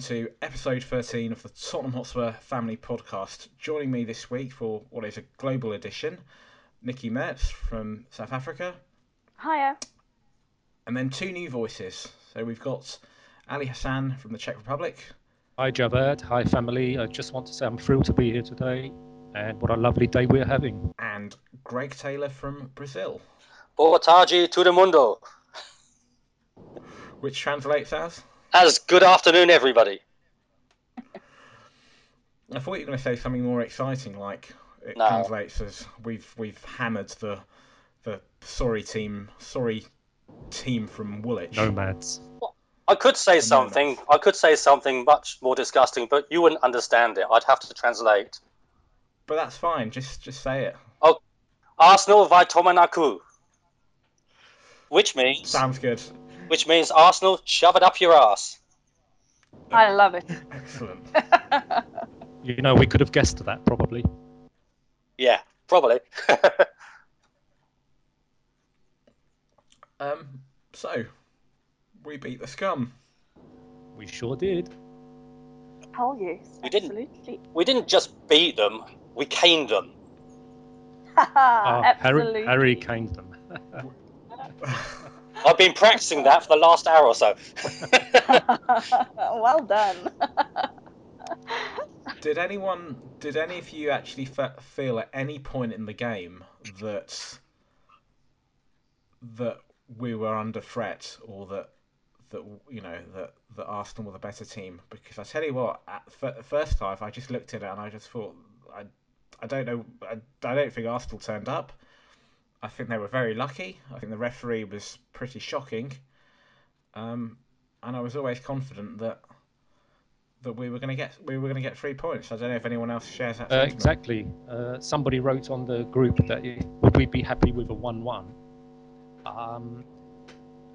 to episode 13 of the Tottenham Hotspur Family Podcast. Joining me this week for what is a global edition, Nikki Mertz from South Africa, Hiya. and then two new voices. So we've got Ali Hassan from the Czech Republic, Hi Javed, hi family. I just want to say I'm thrilled to be here today and what a lovely day we're having. and Greg Taylor from Brazil, Boa tarde, todo mundo. which translates as. As good afternoon, everybody. I thought you were going to say something more exciting, like it No. translates as we've we've hammered the the sorry team sorry team from Woolwich. Nomads. I could say No, something. I could say something much more disgusting, but you wouldn't understand it. I'd have to translate. But that's fine. Just just say it. Oh, Arsenal vai tomar na cu. Which means, Sounds good. Which means Arsenal, shove it up your ass. I love it. Excellent. You know, we could have guessed that probably. Yeah, probably. Um. So we beat the scum. We sure did. Hell yes. We didn't. Absolutely. we didn't just beat them; we caned them. Ah, Absolutely. Harry, Harry caned them. I've been practicing that for the last hour or so. well done. Did anyone? Did any of you actually fe- feel at any point in the game that that we were under threat, or that that you know that that Arsenal were the better team? Because I tell you what, at f- first half I just looked at it and I just thought I I don't know I, I don't think Arsenal turned up. I think they were very lucky. I think the referee was pretty shocking. Um, and I was always confident that that we were going to get we were going to get three points. I don't know if anyone else shares that. Uh, exactly. Uh, somebody wrote on the group that it, would we be happy with a 1 1? Um,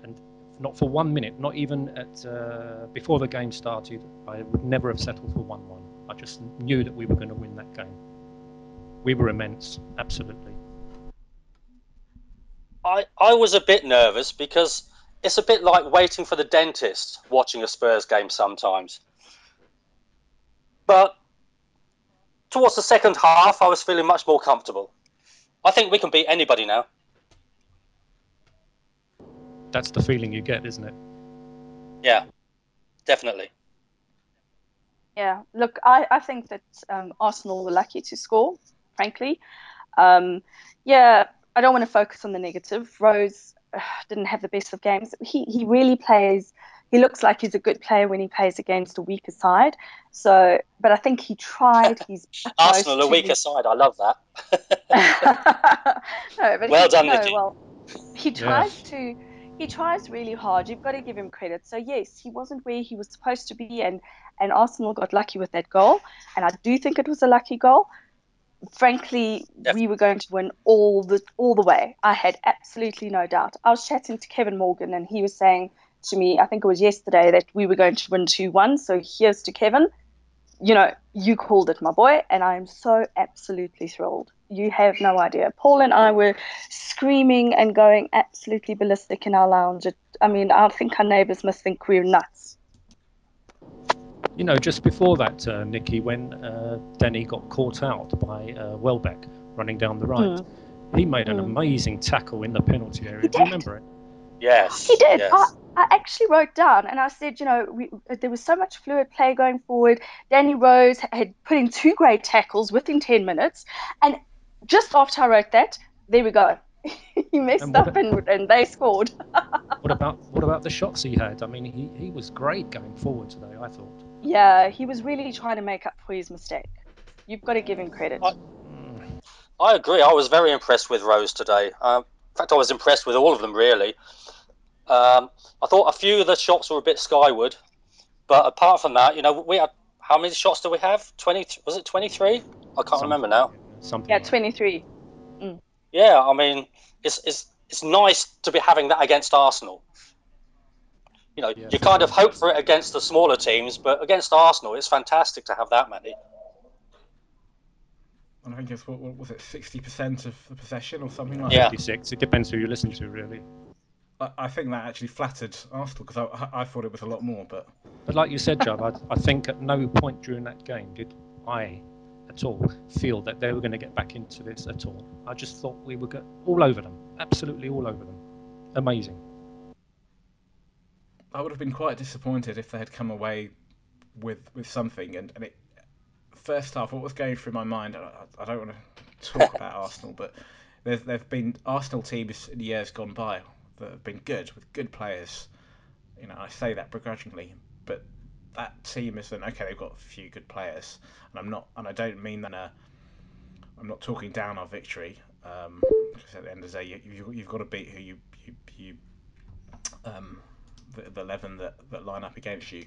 and not for one minute, not even at uh, before the game started, I would never have settled for 1 1. I just knew that we were going to win that game. We were immense, absolutely. I, I was a bit nervous because it's a bit like waiting for the dentist watching a Spurs game sometimes. But towards the second half, I was feeling much more comfortable. I think we can beat anybody now. That's the feeling you get, isn't it? Yeah, definitely. yeah. Look, I, I think that um, Arsenal were lucky to score, frankly. Um, yeah, I don't want to focus on the negative. Rose uh, didn't have the best of games. He, he really plays. He looks like he's a good player when he plays against a weaker side. So, but I think he tried He's Arsenal, a to- weaker side. I love that. no, but Well he, done, no, Nikki. Well, he tries to. He tries really hard. You've got to give him credit. So yes, he wasn't where he was supposed to be, and and Arsenal got lucky with that goal. And I do think it was a lucky goal. Frankly, we were going to win all the all the way. I had absolutely no doubt. I was chatting to Kevin Morgan, and he was saying to me, I think it was yesterday, that we were going to win two one. So here's to Kevin. You know, you called it, my boy, and I am so absolutely thrilled. You have no idea. Paul and I were screaming and going absolutely ballistic in our lounge. It, I mean, I think our neighbours must think we're nuts. You know, just before that, uh, Nikki, when uh, Denny got caught out by uh, Welbeck running down the right, he made an Mm. amazing tackle in the penalty area. He Do you remember it? Yes. He did. Yes. I, I actually wrote down and I said, you know, we, there was so much fluid play going forward. Danny Rose had put in two great tackles within 10 minutes. And just after I wrote that, there we go. he messed And what up and, and they scored. What about what about the shots he had? I mean, he, he was great going forward today. I thought. Yeah, he was really trying to make up for his mistake. You've got to give him credit. I- I agree. I was very impressed with Rose today. Um, in fact, I was impressed with all of them, really. Um, I thought a few of the shots were a bit skyward, but apart from that, you know, we had how many shots do we have? Twenty? Was it twenty-three? I can't Something- remember now. Something. yeah, like that. 23. Yeah, I mean, it's it's it's nice to be having that against Arsenal. You know, Yeah. you kind of hope for it against the smaller teams, but against Arsenal, it's fantastic to have that many. And I think it's what, what was it, sixty percent of the possession or something like Yeah. that. 56. It depends who you listen to, really. I, I think that actually flattered Arsenal because I, I thought it was a lot more. But But like you said, Joe, I, I think at no point during that game did I at all feel that they were going to get back into this at all. I just thought we were go- all over them, absolutely all over them. Amazing. I would have been quite disappointed if they had come away with with something. And, and it first half, what was going through my mind, I, I don't want to talk about Arsenal, but there's there've been Arsenal teams in years gone by that have been good with good players. You know, I say that begrudgingly, but that team isn't okay. They've got a few good players, and I'm not, and I don't mean that. Uh, I'm not talking down our victory. Um, because at the end of the day, you, you, you've got to beat who you you, you um, the, the eleven that, that line up against you.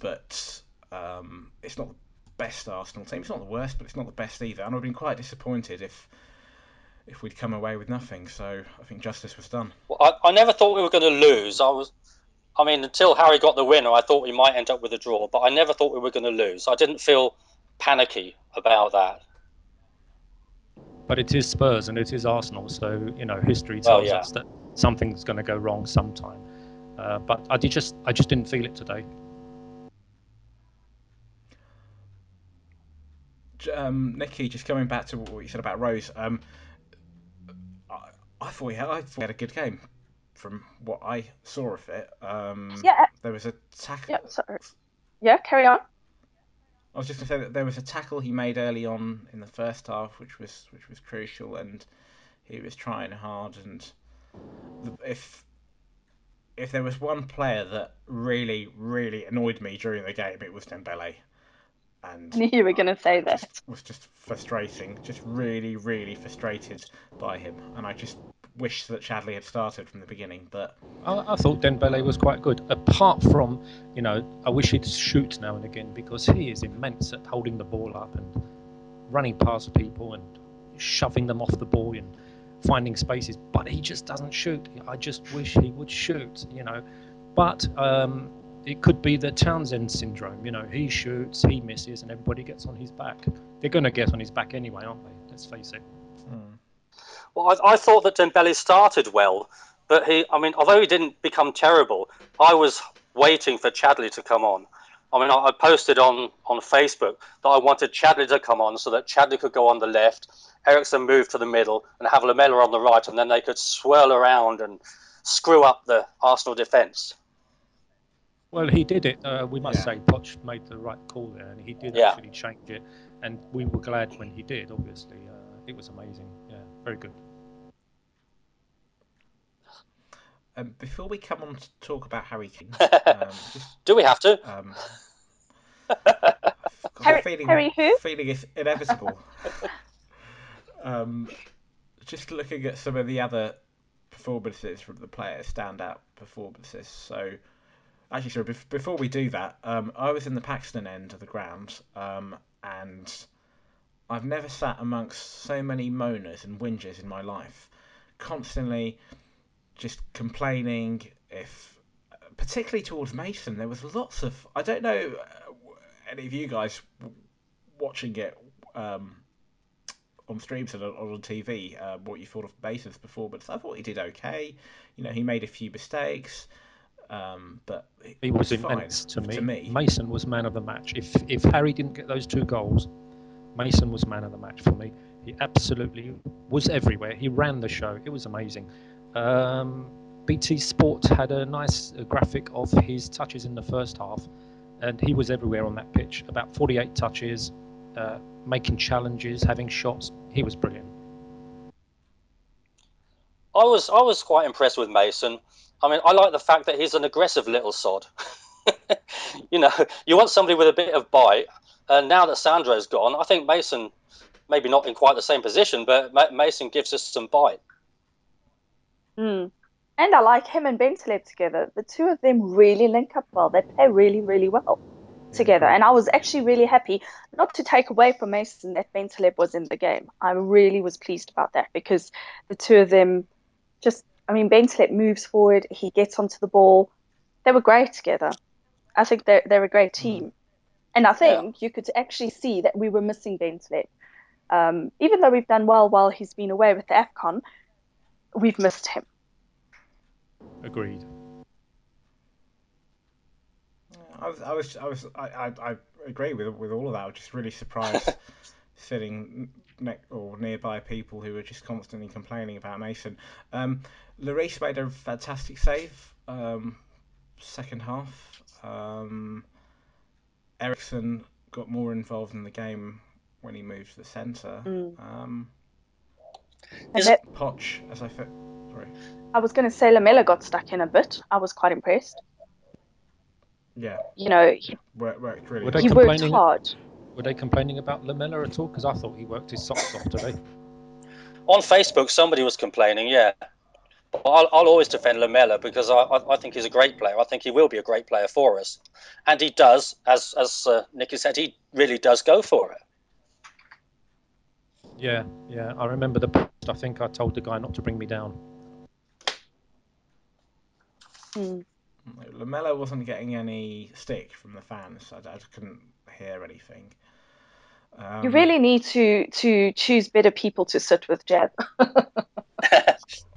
But um, it's not the best Arsenal team. It's not the worst, but it's not the best either. And I've been quite disappointed if if we'd come away with nothing. So I think justice was done. Well, I, I never thought we were going to lose. I was, I mean, until Harry got the winner, I thought we might end up with a draw, but I never thought we were going to lose. I didn't feel panicky about that. But it is Spurs and it is Arsenal, so you know history Well, tells yeah. us that something's going to go wrong sometime. Uh, but I did just I just didn't feel it today. J- Um, Nikki, just coming back to what you said about Rose. Um, I, I thought he had, I thought he had a good game from what I saw of it. Um, Yeah. There was a tackle. Yeah, sorry. Yeah, carry on. I was just going to say that there was a tackle he made early on in the first half, which was which was crucial, and he was trying hard. And the, if if there was one player that really really annoyed me during the game, it was Dembele, and I knew you were going to say that. just, was just frustrating, just really really frustrated by him, and I just wish that Chadli had started from the beginning, but I, I thought Dembele was quite good. Apart from, you know, I wish he'd shoot now and again because he is immense at holding the ball up and running past people and shoving them off the ball and finding spaces. But he just doesn't shoot. I just wish he would shoot, you know. But um, it could be the Townsend syndrome. You know, he shoots, he misses, and everybody gets on his back. They're going to get on his back anyway, aren't they? Let's face it. Well, I, I thought that Dembele started well, but he, I mean, although he didn't become terrible, I was waiting for Chadli to come on. I mean, I, I posted on, on Facebook that I wanted Chadli to come on so that Chadli could go on the left, Eriksen move to the middle, and have Lamela on the right, and then they could swirl around and screw up the Arsenal defence. Well, he did it. Uh, we must Yeah. say, Poch made the right call there, and he did Yeah. actually change it. And we were glad when he did. Obviously, uh, it was amazing. Yeah, very good. um, before we come on to talk about Harry Kane, um, just Do we have to? Um, Harry- feeling, Harry who? feeling it's inevitable. um, just looking at some of the other performances from the players, standout performances. So, actually, sorry, bef- before we do that, um, I was in the Paxton end of the ground, um, and I've never sat amongst so many moaners and whingers in my life. Constantly just complaining if particularly towards Mason, there was lots of. I don't know uh, any of you guys watching it um, on streams and on, TV. Uh, what you thought of Mason's performance? I thought he did okay. You know, he made a few mistakes, um, but He was fine immense to me. To me, Mason was man of the match. If if Harry didn't get those two goals, Mason was man of the match for me. He absolutely was everywhere. He ran the show. It was amazing. Um, BT Sport had a nice uh, graphic of his touches in the first half, and he was everywhere on that pitch. About 48 touches, uh, making challenges, having shots. He was brilliant. I was I was quite impressed with Mason. I mean, I like the fact that he's an aggressive little sod. you know, you want somebody with a bit of bite. And now that Sandro's gone, I think Mason, maybe not in quite the same position, but Ma- Mason gives us some bite. Mm. And I like him and Bentaleb together. The two of them really link up well. They play really, really well together. And I was actually really happy, not to take away from Mason that Bentaleb was in the game. I really was pleased about that because the two of them just, I mean, Bentaleb moves forward, he gets onto the ball. They were great together. I think they're, they're a great team. And I think you could actually see that we were missing Bentaleb. Um, even though we've done well while he's been away with the AFCON, we've missed him. Agreed. I was, I was, I was, I, I, I agree with with all of that. I was just really surprised sitting ne- or nearby people who were just constantly complaining about Mason. Um, Lloris made a fantastic save. Um, second half. Um, Eriksen got more involved in the game when he moved to the centre. Mm. Um, And Is- that, Poch, as I fit. Sorry. I was going to say Lamela got stuck in a bit. I was quite impressed. Yeah, You know, he, worked, worked really Were hard. they he worked hard. Were they complaining about Lamela at all? Because I thought he worked his socks off today. On Facebook, somebody was complaining, yeah. But I'll, I'll always defend Lamela because I, I, I think he's a great player. I think he will be a great player for us. And he does, as, as uh, Nikki said, he really does go for it. Yeah, yeah. I remember the post. I think I told the guy not to bring me down. Mm. Lamela wasn't getting any stick from the fans. I, I just couldn't hear anything. Um, You really need to to choose better people to sit with, Jeb.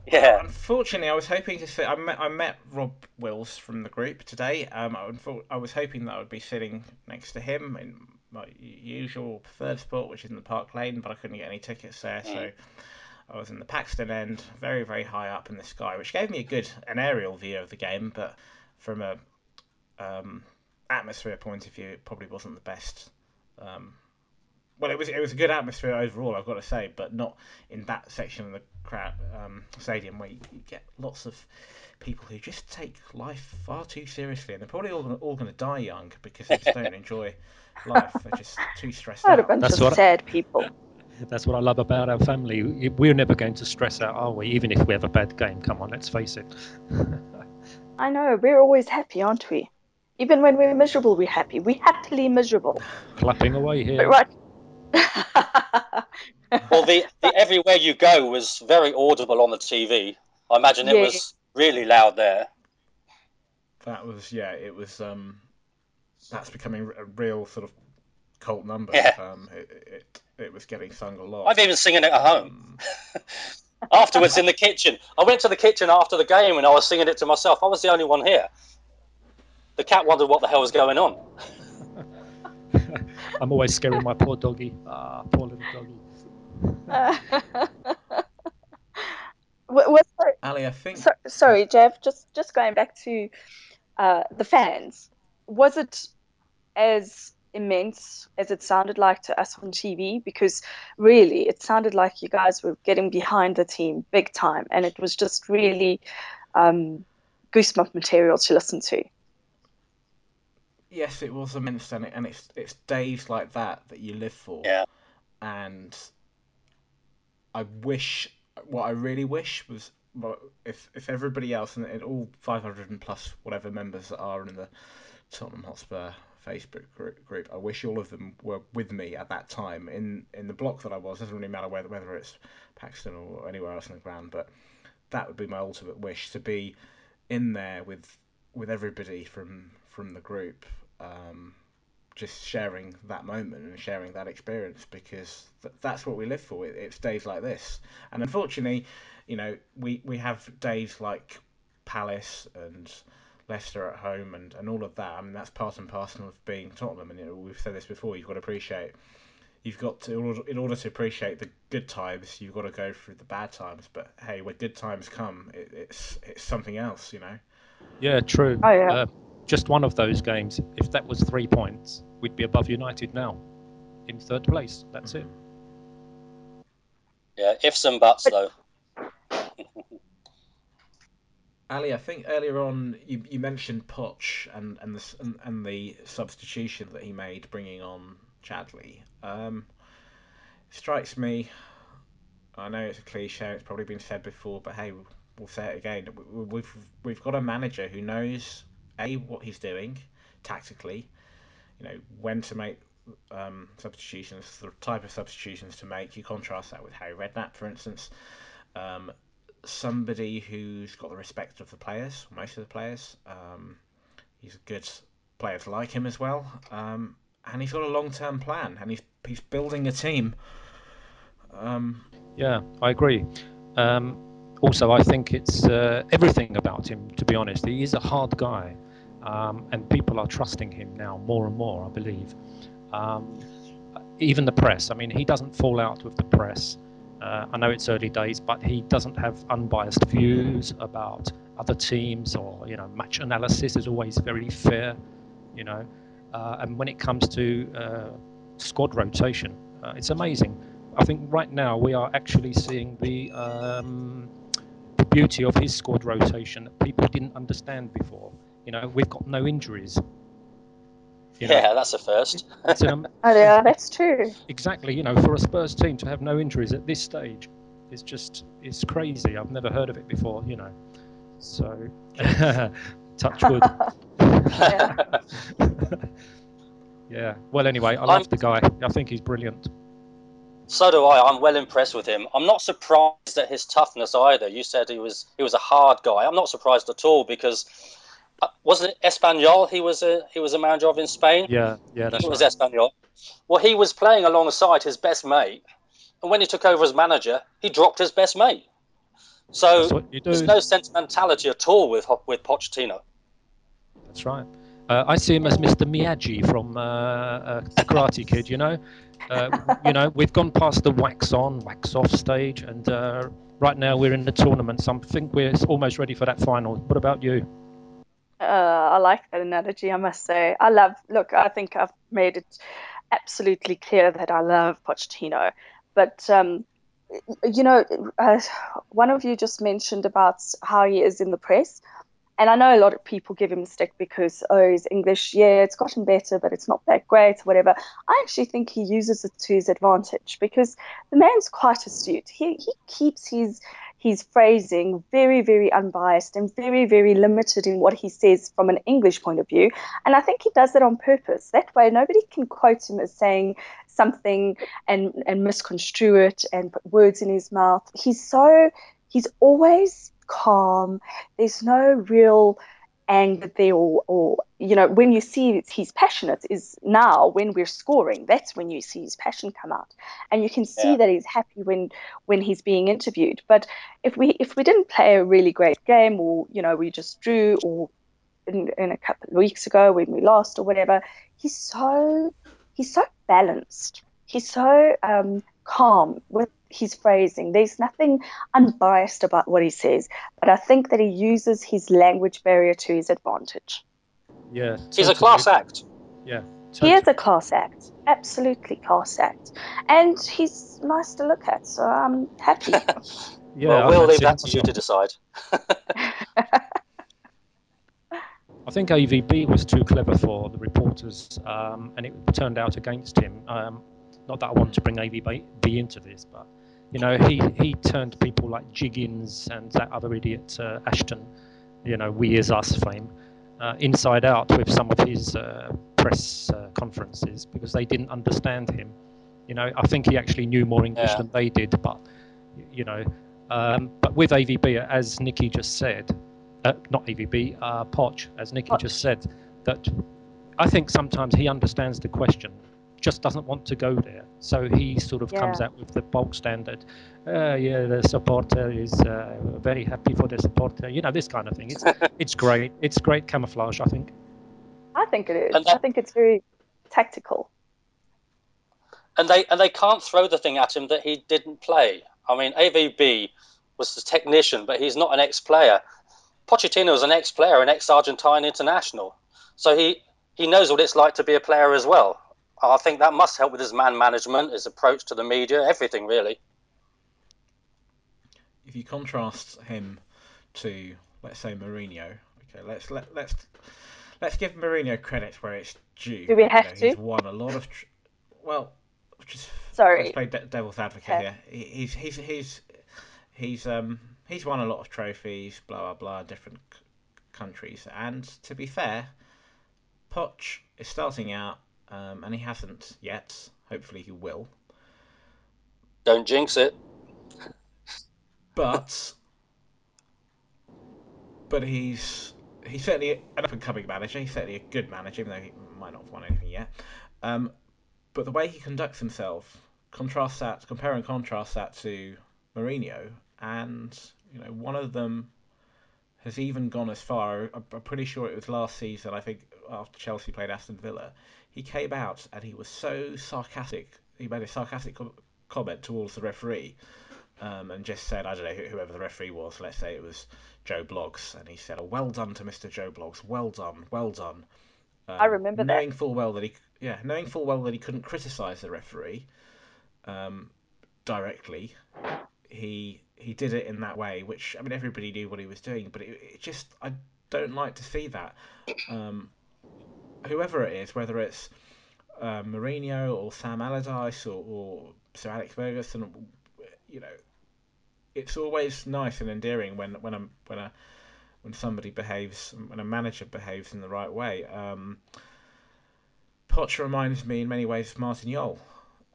yeah. Unfortunately, I was hoping to sit. I met I met Rob Wills from the group today. Um, I, unfor- I was hoping that I would be sitting next to him in my usual preferred spot, which is in the Park Lane, but I couldn't get any tickets there, so I was in the Paxton end, very very high up in the sky, which gave me a good an aerial view of the game, but from a um, atmosphere point of view, it probably wasn't the best. Um, well, it was it was a good atmosphere overall, I've got to say, but not in that section of the crowd um, stadium where you, you get lots of people who just take life far too seriously, and they're probably all gonna, all going to die young because they just don't enjoy life. They're just too stressed What a out. bunch That's of what I- sad people. That's what I love about our family. We're never going to stress out, are we? Even if we have a bad game. Come on, let's face it. I know, we're always happy, aren't we? Even when we're miserable, we're happy. We're happily miserable. Clapping away here. But right. Well, the, the Everywhere You Go was very audible on the TV. I imagine it Yeah. was really loud there. That was yeah, it was um, that's becoming a real sort of cult number. Yeah. Um, it, it it was getting sung a lot. I've even singing it at home. Um, Afterwards, in the kitchen. I went to the kitchen after the game and I was singing it to myself. I was the only one here. The cat wondered what the hell was going on. I'm always scaring my poor doggy. Ah, poor little doggy. Wa- was there, Ali, I think so, sorry, Jeff. Just just going back to uh, the fans. Was it as immense as it sounded like to us on TV? Because really, it sounded like you guys were getting behind the team big time, and it was just really um, goosebump material to listen to. yes, it was immense, and, it, and it's it's days like that that you live for. Yeah. And I wish, what I really wish was, well, if if everybody else and, and all 500 and plus whatever members that are in the Tottenham Hotspur Facebook group, I wish all of them were with me at that time in in the block that I was. Doesn't really matter whether whether it's Paxton or anywhere else in the ground, but that would be my ultimate wish to be in there with with everybody from from the group, um, just sharing that moment and sharing that experience because th- that's what we live for. It, it's days like this, and unfortunately, you know, we we have days like Palace and Leicester at home and, and all of that. I mean, that's part and parcel of being Tottenham. And you know, we've said this before. You've got to appreciate. You've got to in order, in order to appreciate the good times. You've got to go through the bad times. But hey, when good times come, it, it's it's something else. You know. Yeah, true. Oh, yeah. Uh, just one of those games. If that was three points, we'd be above United now, in third place. That's it. Yeah, ifs and buts, though. Ali, I think earlier on you, you mentioned Poch and and the and, and the substitution that he made, bringing on Chadli. Um, strikes me. I know it's a cliche. It's probably been said before, but hey, we'll, say it again. We- We've we've got a manager who knows a what he's doing tactically. You know when to make um, substitutions, the type of substitutions to make. You contrast that with Harry Redknapp, for instance. Um, somebody who's got the respect of the players, most of the players. Um, he's a good player to like him as well, um, and he's got a long-term plan, and he's he's building a team. Um, Yeah, I agree. Um, also, I think it's uh, everything about him. To be honest, he is a hard guy, um, and people are trusting him now more and more. I believe. Even the press. I mean, he doesn't fall out with the press. Uh, I know it's early days, but he doesn't have unbiased views about other teams or you know match analysis is always very fair. You know, uh, and when it comes to uh, squad rotation, uh, it's amazing. I think right now we are actually seeing the um, the beauty of his squad rotation that people didn't understand before. You know, we've got no injuries. You know, yeah, that's a first. Um, oh, yeah, that's true. Exactly. You know, for a Spurs team to have no injuries at this stage is just it's crazy. I've never heard of it before. You know, so touch wood. yeah. yeah. Well, anyway, I love the guy. I think he's brilliant. So do I. I'm well impressed with him. I'm not surprised at his toughness either. You said he was he was a hard guy. I'm not surprised at all because wasn't it Espanyol? He was a he was a manager of in Spain. Yeah, yeah, that's it was right. Espanyol. Well, he was playing alongside his best mate, and when he took over as manager, he dropped his best mate. So there's no sentimentality at all with with Pochettino. That's right. Uh, I see him as Mr. Miyagi from uh, uh, the Karate Kid. You know, uh, you know, we've gone past the wax on, wax off stage, and uh, right now we're in the tournament. So I think we're almost ready for that final. What about you? Uh, I like that analogy. I must say, I love. Look, I think I've made it absolutely clear that I love Pochettino, but um, you know, uh, one of you just mentioned about how he is in the press. And I know a lot of people give him a stick because, oh, his English, yeah, it's gotten better, but it's not that great, or whatever. I actually think he uses it to his advantage because the man's quite astute. He, he keeps his his phrasing very, very unbiased and very, very limited in what he says from an English point of view. And I think he does that on purpose. That way, nobody can quote him as saying something and, and misconstrue it and put words in his mouth. He's so, he's always calm. There's no real anger there or, or you know when you see he's passionate is now when we're scoring that's when you see his passion come out. And you can see yeah. that he's happy when when he's being interviewed. But if we if we didn't play a really great game or you know we just drew or in, in a couple of weeks ago when we lost or whatever he's so he's so balanced. He's so um, calm with his phrasing. There's nothing unbiased about what he says, but I think that he uses his language barrier to his advantage. Yeah. He's a class act. Yeah. Totally. He is a class act. Absolutely class act. And he's nice to look at, so I'm happy. yeah, well, we'll leave that to you to decide. I think AVB was too clever for the reporters, um, and it turned out against him. Um, not that I want to bring AVB into this, but you know, he, he turned people like Jiggins and that other idiot uh, Ashton, you know, We Is Us fame, uh, inside out with some of his uh, press uh, conferences because they didn't understand him. You know, I think he actually knew more English yeah. than they did, but you know, um, but with AVB, as Nikki just said, uh, not AVB, uh, Poch, as Nikki Poch. just said, that I think sometimes he understands the question just doesn't want to go there. So he sort of yeah. comes out with the bulk standard. Uh, yeah, the supporter is uh, very happy for the supporter. You know, this kind of thing. It's it's great. It's great camouflage, I think. I think it is. That, I think it's very tactical. And they and they can't throw the thing at him that he didn't play. I mean, AVB was the technician, but he's not an ex-player. Pochettino is an ex-player, an ex-Argentine international, so he he knows what it's like to be a player as well. I think that must help with his man management, his approach to the media, everything really. If you contrast him to, let's say, Mourinho, okay, let's let let's let's give Mourinho credit where it's due. Do we have you know, to? He's won a lot of. Tr- well, just sorry. Let's play de- devil's advocate okay. here. He's he's he's he's um he's won a lot of trophies, blah blah blah, different c- countries, and to be fair, Poch is starting out um, and he hasn't yet. Hopefully, he will. Don't jinx it. But, but he's he's certainly an up and coming manager. He's certainly a good manager, even though he might not have won anything yet. Um, but the way he conducts himself, contrast that, compare and contrast that to Mourinho, and You know, one of them has even gone as far. I'm pretty sure it was last season. I think after Chelsea played Aston Villa, he came out and he was so sarcastic. He made a sarcastic comment towards the referee, um, and just said, I don't know whoever the referee was. Let's say it was Joe Bloggs, and he said, oh, "Well done to Mr. Joe Bloggs. Well done, well done." Um, I remember knowing that. full well that he, yeah, knowing full well that he couldn't criticise the referee um, directly, he he did it in that way, which I mean everybody knew what he was doing, but it, it just I don't like to see that. Um, whoever it is, whether it's uh, Mourinho or Sam Allardyce or, or Sir Alex Ferguson, you know, it's always nice and endearing when when a when a when somebody behaves when a manager behaves in the right way. Um, Poch reminds me in many ways of Martin Jol,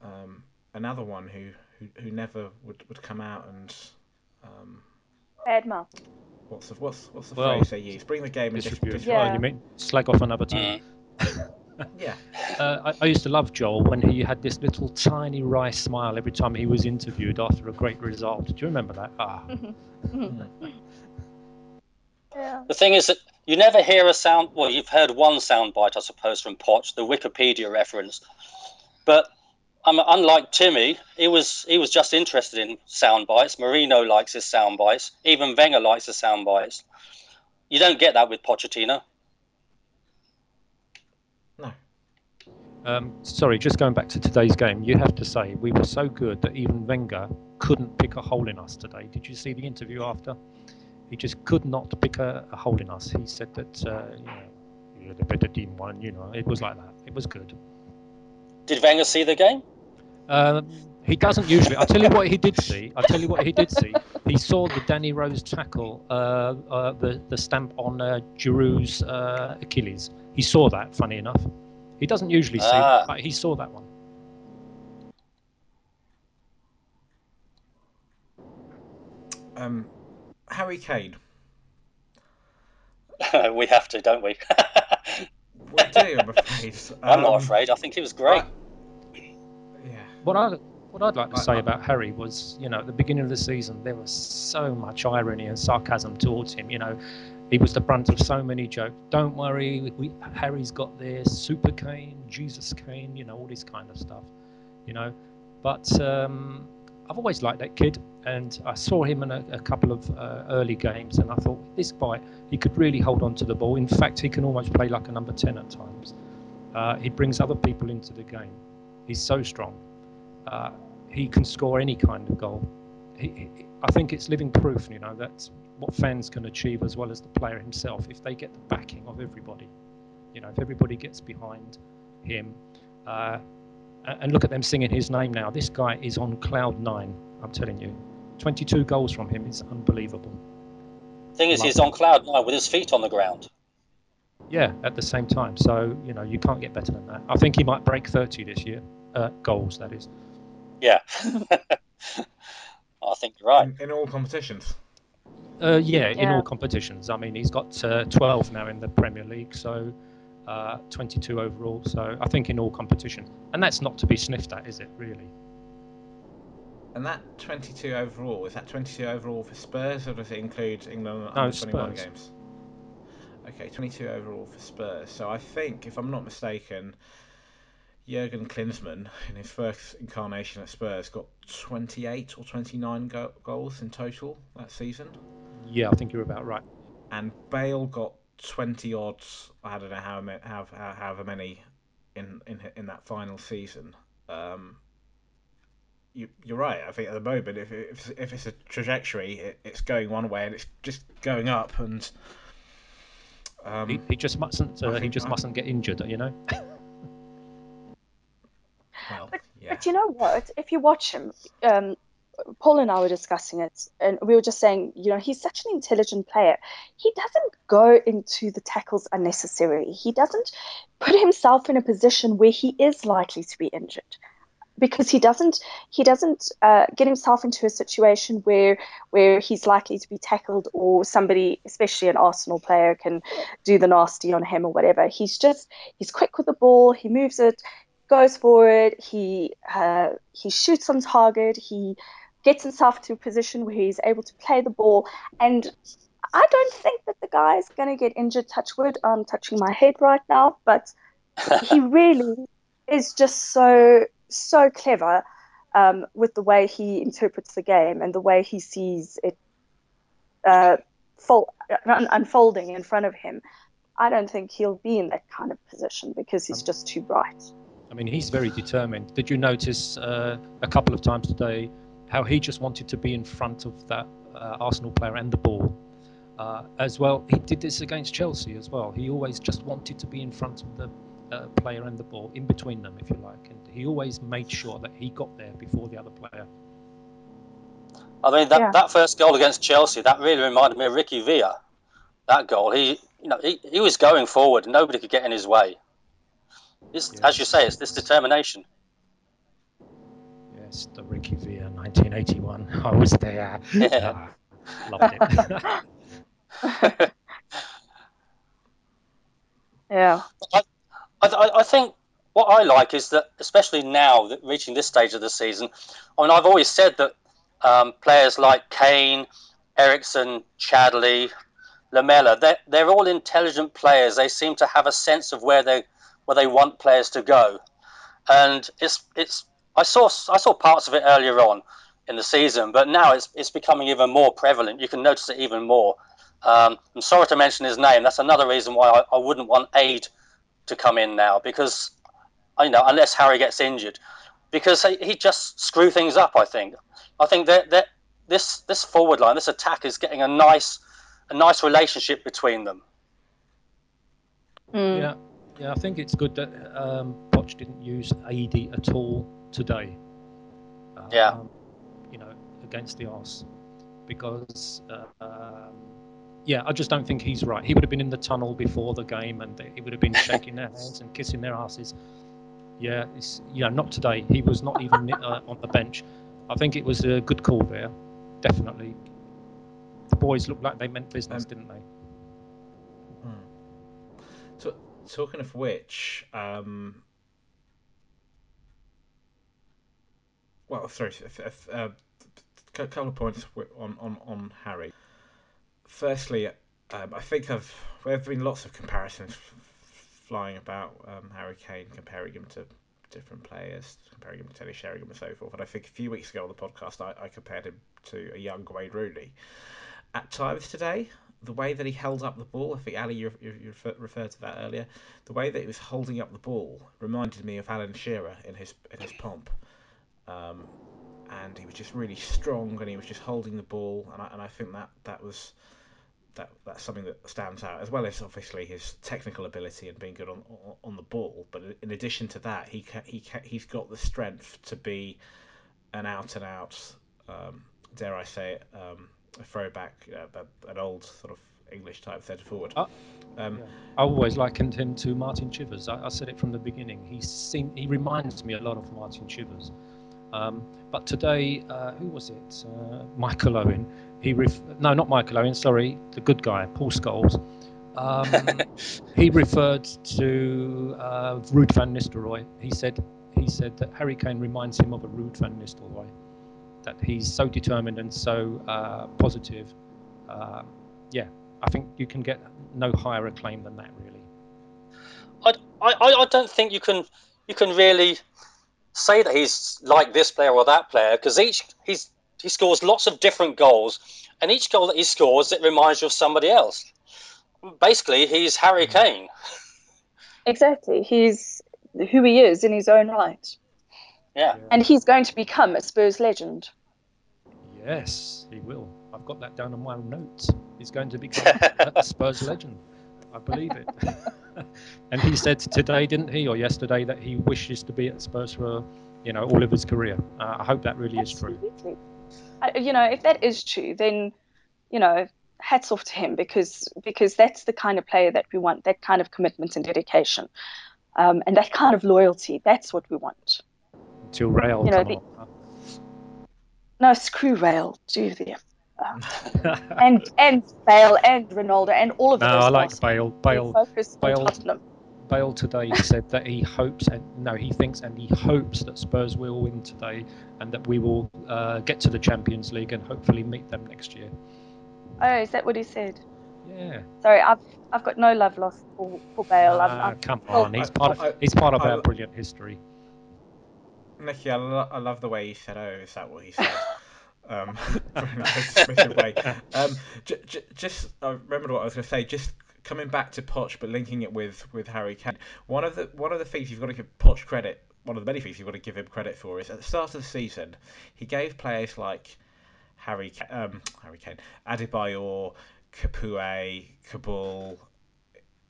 um, another one who, who, who never would, would come out and um, Edma. What's the what's what's the well, phrase they use? Bring the game and distribute. Dis- yeah. you mean slag off another team? Yeah. Uh, I, I, used to love Jol when he had this little tiny wry smile every time he was interviewed after a great result. Do you remember that? Ah. yeah. The thing is that you never hear a sound. Well, you've heard one soundbite, I suppose, from Poch, the Wikipedia reference, but um, unlike Timmy, he was he was just interested in sound bites. Mourinho likes his sound bites. Even Wenger likes his sound bites. You don't get that with Pochettino. No. Um, sorry, just going back to today's game, you have to say we were so good that even Wenger couldn't pick a hole in us today. Did you see the interview after? He just could not pick a, a hole in us. He said that uh, you know better team one. You know it was like that. It was good. Did Wenger see the game? Um, he doesn't usually. I'll tell you what he did see. I'll tell you what he did see. He saw the Danny Rose tackle, uh, uh, the the stamp on uh, Giroud's uh, Achilles. He saw that. Funny enough, he doesn't usually see, ah. but he saw that one. Um, Harry Kane. we have to, don't we? we do, I'm afraid. I'm not um, afraid. I think he was great. I, what I what I'd like to say about Harry was, you know, at the beginning of the season, there was so much irony and sarcasm towards him. You know, he was the brunt of so many jokes. Don't worry, we, Harry's got this, Super Kane, Jesus Kane, you know, all this kind of stuff. You know, but um, I've always liked that kid, and I saw him in a, a couple of uh, early games, and I thought this guy, he could really hold on to the ball. In fact, he can almost play like a number ten at times. Uh, he brings other people into the game. He's so strong uh, he can score any kind of goal. He, he, I think it's living proof, you know, that's what fans can achieve as well as the player himself if they get the backing of everybody. You know, if everybody gets behind him, uh, and look at them singing his name now. This guy is on cloud nine. I'm telling you, 22 goals from him is unbelievable. Thing is, Love he's on cloud nine with his feet on the ground. Yeah, at the same time. So you know, you can't get better than that. I think he might break 30 this year. Uh, goals, that is. Yeah. I think you're right. In, in all competitions. Uh, yeah, yeah, in all competitions. I mean, he's got uh, 12 now in the Premier League, so uh, 22 overall. So I think in all competition, and that's not to be sniffed at, is it? Really? And that 22 overall is that 22 overall for Spurs, or does it include England no, under 21 games? Okay, 22 overall for Spurs. So I think, if I'm not mistaken, Jurgen Klinsmann, in his first incarnation at Spurs, got 28 or 29 go- goals in total that season. Yeah, I think you're about right. And Bale got 20 odds. I don't know how, how, how however many in, in in that final season. Um, you, you're right. I think at the moment, if, if, if it's a trajectory, it, it's going one way and it's just going up. And um, he, he just mustn't. Uh, he just mustn't get injured. You know. Well, but, yeah. but you know what? If you watch him, um, Paul and I were discussing it, and we were just saying, you know, he's such an intelligent player. He doesn't go into the tackles unnecessarily. He doesn't put himself in a position where he is likely to be injured, because he doesn't he doesn't uh, get himself into a situation where where he's likely to be tackled or somebody, especially an Arsenal player, can do the nasty on him or whatever. He's just he's quick with the ball. He moves it goes for it. He uh, he shoots on target. He gets himself to a position where he's able to play the ball. And I don't think that the guy is going to get injured. Touch wood, I'm touching my head right now, but he really is just so so clever um, with the way he interprets the game and the way he sees it uh, fold, un- unfolding in front of him. I don't think he'll be in that kind of position because he's just too bright. I mean, he's very determined. Did you notice uh, a couple of times today how he just wanted to be in front of that uh, Arsenal player and the ball? Uh, as well, he did this against Chelsea as well. He always just wanted to be in front of the uh, player and the ball, in between them, if you like. And he always made sure that he got there before the other player. I mean, that, Yeah. that first goal against Chelsea, that really reminded me of Ricky Villa. That goal, he, you know, he, he was going forward. Nobody could get in his way. This, as you say, it's this determination. Yes, the Ricky Villa 1981. I was there. Yeah. Ah, loved it. Yeah. I, I, I think what I like is that, especially now, that reaching this stage of the season, I mean, I've always said that um, players like Kane, Eriksen, Chadli, Lamela, they're, they're all intelligent players. They seem to have a sense of where they where they want players to go, and it's it's. I saw I saw parts of it earlier on in the season, but now it's it's becoming even more prevalent. You can notice it even more. Um, I'm sorry to mention his name. That's another reason why I, I wouldn't want Ade to come in now because, you know, unless Harry gets injured, because he, he just screw things up. I think. I think that that this this forward line, this attack is getting a nice a nice relationship between them. Mm. Yeah, yeah. I think it's good that um, Poch didn't use Ade at all today. Um, Yeah. You know, against the Arse, because uh, um, yeah, I just don't think he's right. He would have been in the tunnel before the game, and he would have been shaking their hands and kissing their asses. Yeah, it's you know, not today. He was not even uh, on the bench. I think it was a good call there, definitely. The boys looked like they meant business, Um, didn't they? So, talking of which, um, well, sorry, f- uh, a couple of points on, on, on Harry. Firstly, um, I think I've there have been lots of comparisons flying about um, Harry Kane, comparing him to different players, comparing him to Teddy Sheringham and so forth. And I think a few weeks ago on the podcast, I, I compared him to a young Wayne Rooney. At times today, the way that he held up the ball, I think Ali, you, you, you refer- referred to that earlier. The way that he was holding up the ball reminded me of Alan Shearer in his in his pomp, um, and he was just really strong, and he was just holding the ball, and I, and I think that that was that that's something that stands out as well as obviously his technical ability and being good on on, the ball. But in addition to that, he ca- he ca- he's got the strength to be an out and out, um, dare I say it, um, a throwback, uh, an old sort of English type centre forward. Uh, Um, Yeah. I always likened him to Martin Chivers. I, I said it from the beginning. He seem, he reminds me a lot of Martin Chivers. Um, but today, uh, who was it? Uh, Michael Owen. He ref- no, not Michael Owen. Sorry, the good guy, Paul Scholes. Um, he referred to uh, Ruud van Nistelrooy. He said he said that Harry Kane reminds him of a Ruud van Nistelrooy. That he's so determined and so uh, positive. Um, yeah, I think you can get no higher acclaim than that, really. I, I, I don't think you can you can really say that he's like this player or that player because each he's he scores lots of different goals, and each goal that he scores it reminds you of somebody else. Basically, he's Harry Kane. Exactly. He's who he is in his own right. Yeah. And he's going to become a Spurs legend. Yes, he will. I've got that down on my notes. He's going to become a Spurs legend. I believe it. and he said today, didn't he, or yesterday, that he wishes to be at Spurs for, you know, all of his career. Uh, I hope that really is true. I, you know, if that is true, then, you know, hats off to him because because that's the kind of player that we want, that kind of commitment and dedication. Um, and that kind of loyalty, that's what we want. Until Rail You know, come the- along. No, screw Rail, do the huh? and and Bale and Ronaldo and all of no, those I like guys. Bale. They Bale. on Bale- Tottenham. Bale today said that he hopes and no, he thinks and he hopes that Spurs will win today and that we will uh, get to the Champions League and hopefully meet them next year. Oh, is that what he said? Yeah. Sorry, I've I've got no love lost for, for Bale. I've, Ah, I've, come on, he's part of he's part of our brilliant history. Nikki, I, lo- I love the way you said, "Oh, is that what he said?" um, very nice, dismissive way. Um, j- j- just I remembered what I was going to say. Just coming back to Poch, but linking it with with Harry Kane. One of the one of the things you've got to give Poch credit. One of the many things you've got to give him credit for is at the start of the season, he gave players like Harry um, Harry Kane, Adebayor, Capoue, Kaboul,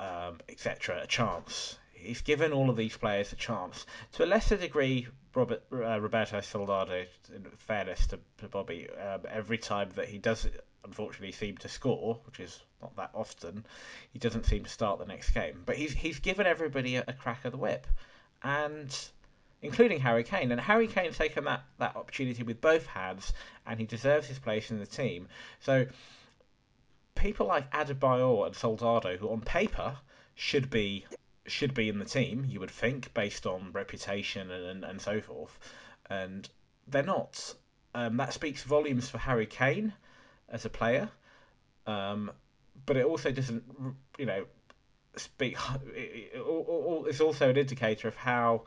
um, etc. a chance. He's given all of these players a chance. To a lesser degree, Robert uh, Roberto Soldado, in fairness to, to Bobby, um, every time that he does unfortunately seem to score, which is not that often, he doesn't seem to start the next game. But he's he's given everybody a, a crack of the whip, and including Harry Kane. And Harry Kane's taken that, that opportunity with both hands, and he deserves his place in the team. So people like Adebayor and Soldado, who on paper should be should be in the team, you would think, based on reputation and, and, and so forth, and they're not. Um, that speaks volumes for Harry Kane as a player, um, but it also doesn't, you know, speak. It, it, it, it's also an indicator of how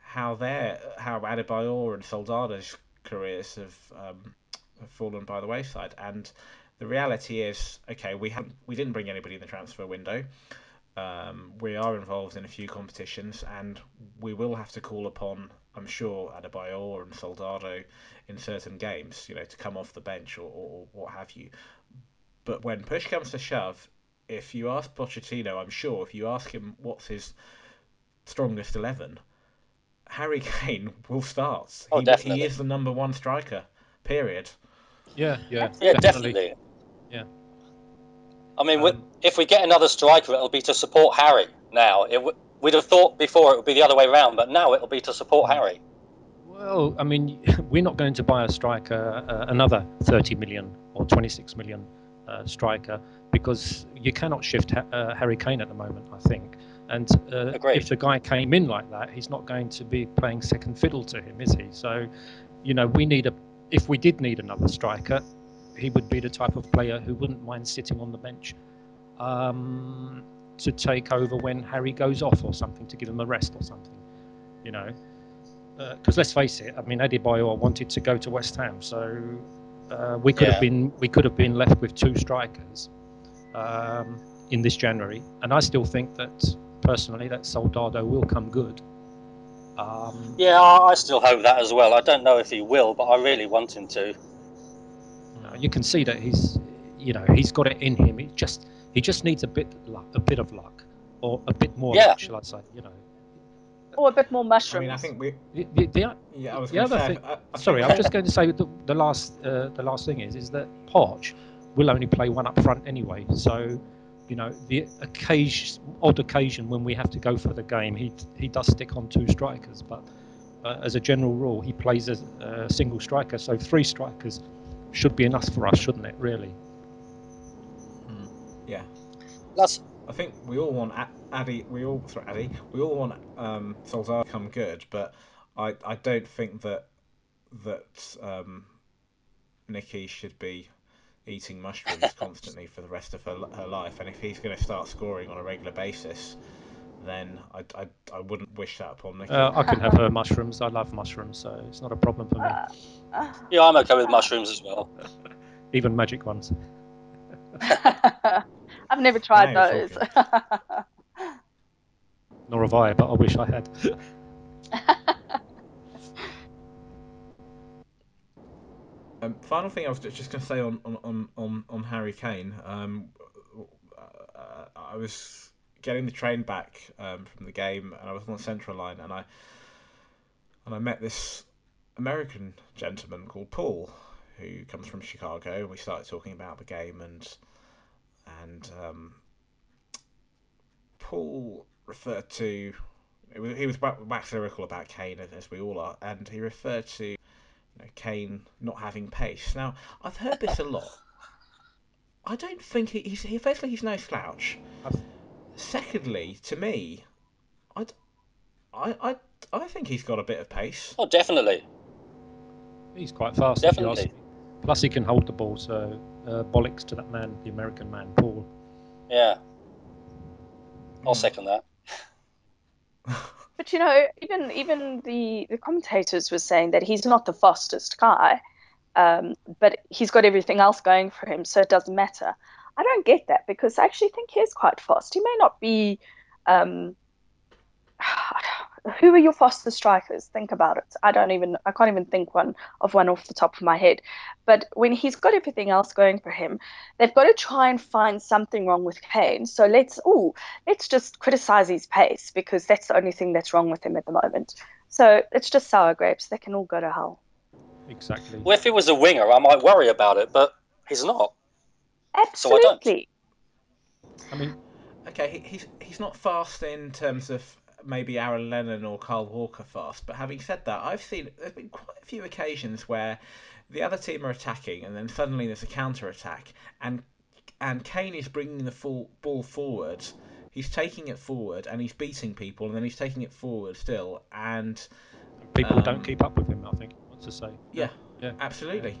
how their how Adebayor and Soldado's careers have, um, have fallen by the wayside, and the reality is, okay, we haven't we didn't bring anybody in the transfer window. Um, we are involved in a few competitions, and we will have to call upon, I'm sure, Adebayor and Soldado in certain games, you know, to come off the bench or, or, or what have you. But when push comes to shove, if you ask Pochettino, I'm sure if you ask him what's his strongest eleven, Harry Kane will start. Oh, he, definitely. he is the number one striker. Period. Yeah, yeah, Yeah, definitely. Yeah. I mean, Um, if we get another striker, it'll be to support Harry. Now, it w- we'd have thought before it would be the other way around, but now it'll be to support Harry. Well, I mean, we're not going to buy a striker, uh, another 30 million or 26 million uh, striker, because you cannot shift ha- uh, Harry Kane at the moment, I think. And uh, if the guy came in like that, he's not going to be playing second fiddle to him, is he? So, you know, we need a. If we did need another striker, he would be the type of player who wouldn't mind sitting on the bench um, to take over when Harry goes off or something, to give him a rest or something. You know, because let's face it, I mean, Adebayor wanted to go to West Ham, so uh, we could Yeah. have been we could have been left with two strikers um, in this January, and I still think that personally that Soldado will come good. Um, Yeah, I I still hope that as well. I don't know if he will, but I really want him to. You, can see that he's you know he's got it in him. He just he just needs a bit luck, a bit of luck, or a bit more Yeah. luck, shall I say? You know. or a bit more I mushrooms. mean, I think we. The, the, the, Yeah, I was The going to other say. thing- I, I Sorry, I think- was just going to say the, the last uh, the last thing is is that Poch will only play one up front anyway. So, you know, the occasion odd occasion when we have to go for the game, he he does stick on two strikers, but uh, as a general rule, he plays as a single striker. So three strikers should be enough for us, shouldn't it? Really? Yeah. That's I think we all want A- Ade. We all sorry, Ade. We all want um, Solskjaer to come good, but I, I don't think that that um, Nikki should be eating mushrooms constantly for the rest of her her life. And if he's going to start scoring on a regular basis, then I, I, I wouldn't wish that upon Nikki. Uh, I can have her mushrooms. I love mushrooms, so it's not a problem for me. Uh, yeah, I'm okay with mushrooms as well. Even magic ones. I've never tried Now you're those. Nor have I, but I wish I had. Um, final thing I was just going to say on on, on, on, on Harry Kane. Um, uh, I was getting the train back um, from the game, and I was on the central line, and I and I met this American gentleman called Paul, who comes from Chicago. And we started talking about the game, and and um, Paul referred to. He was wa- wax lyrical about Kane, as- we all are, and he referred to you know, Kane not having pace. Now, I've heard this a lot. I don't think he, he's. He, firstly, he's no slouch. I've- Secondly, to me, I, I, I, I think he's got a bit of pace. Oh, definitely. He's quite fast. if you ask Definitely. Plus, he can hold the ball. So uh, bollocks to that man, the American man, Paul. Yeah, I'll Hmm. second that. But you know, even even the the commentators were saying that he's not the fastest guy, um, but he's got everything else going for him, so it doesn't matter. I don't get that because I actually think he is quite fast. He may not be. Um, who are your fastest strikers? Think about it. I don't even. I can't even think one of one off the top of my head. But when he's got everything else going for him, they've got to try and find something wrong with Kane. So let's. Oh, let's just criticize his pace because that's the only thing that's wrong with him at the moment. So it's just sour grapes. They can all go to hell. Exactly. Well, if he was a winger, I might worry about it, but he's not. So I don't. Absolutely. I mean, Okay, he's he's not fast in terms of maybe Aaron Lennon or Kyle Walker fast, but having said that, I've seen there's been quite a few occasions where the other team are attacking and then suddenly there's a counter attack and and Kane is bringing the full ball forward. He's taking it forward and he's beating people and then he's taking it forward still and people Um, don't keep up with him. I think. What's to say? yeah, Yeah. absolutely.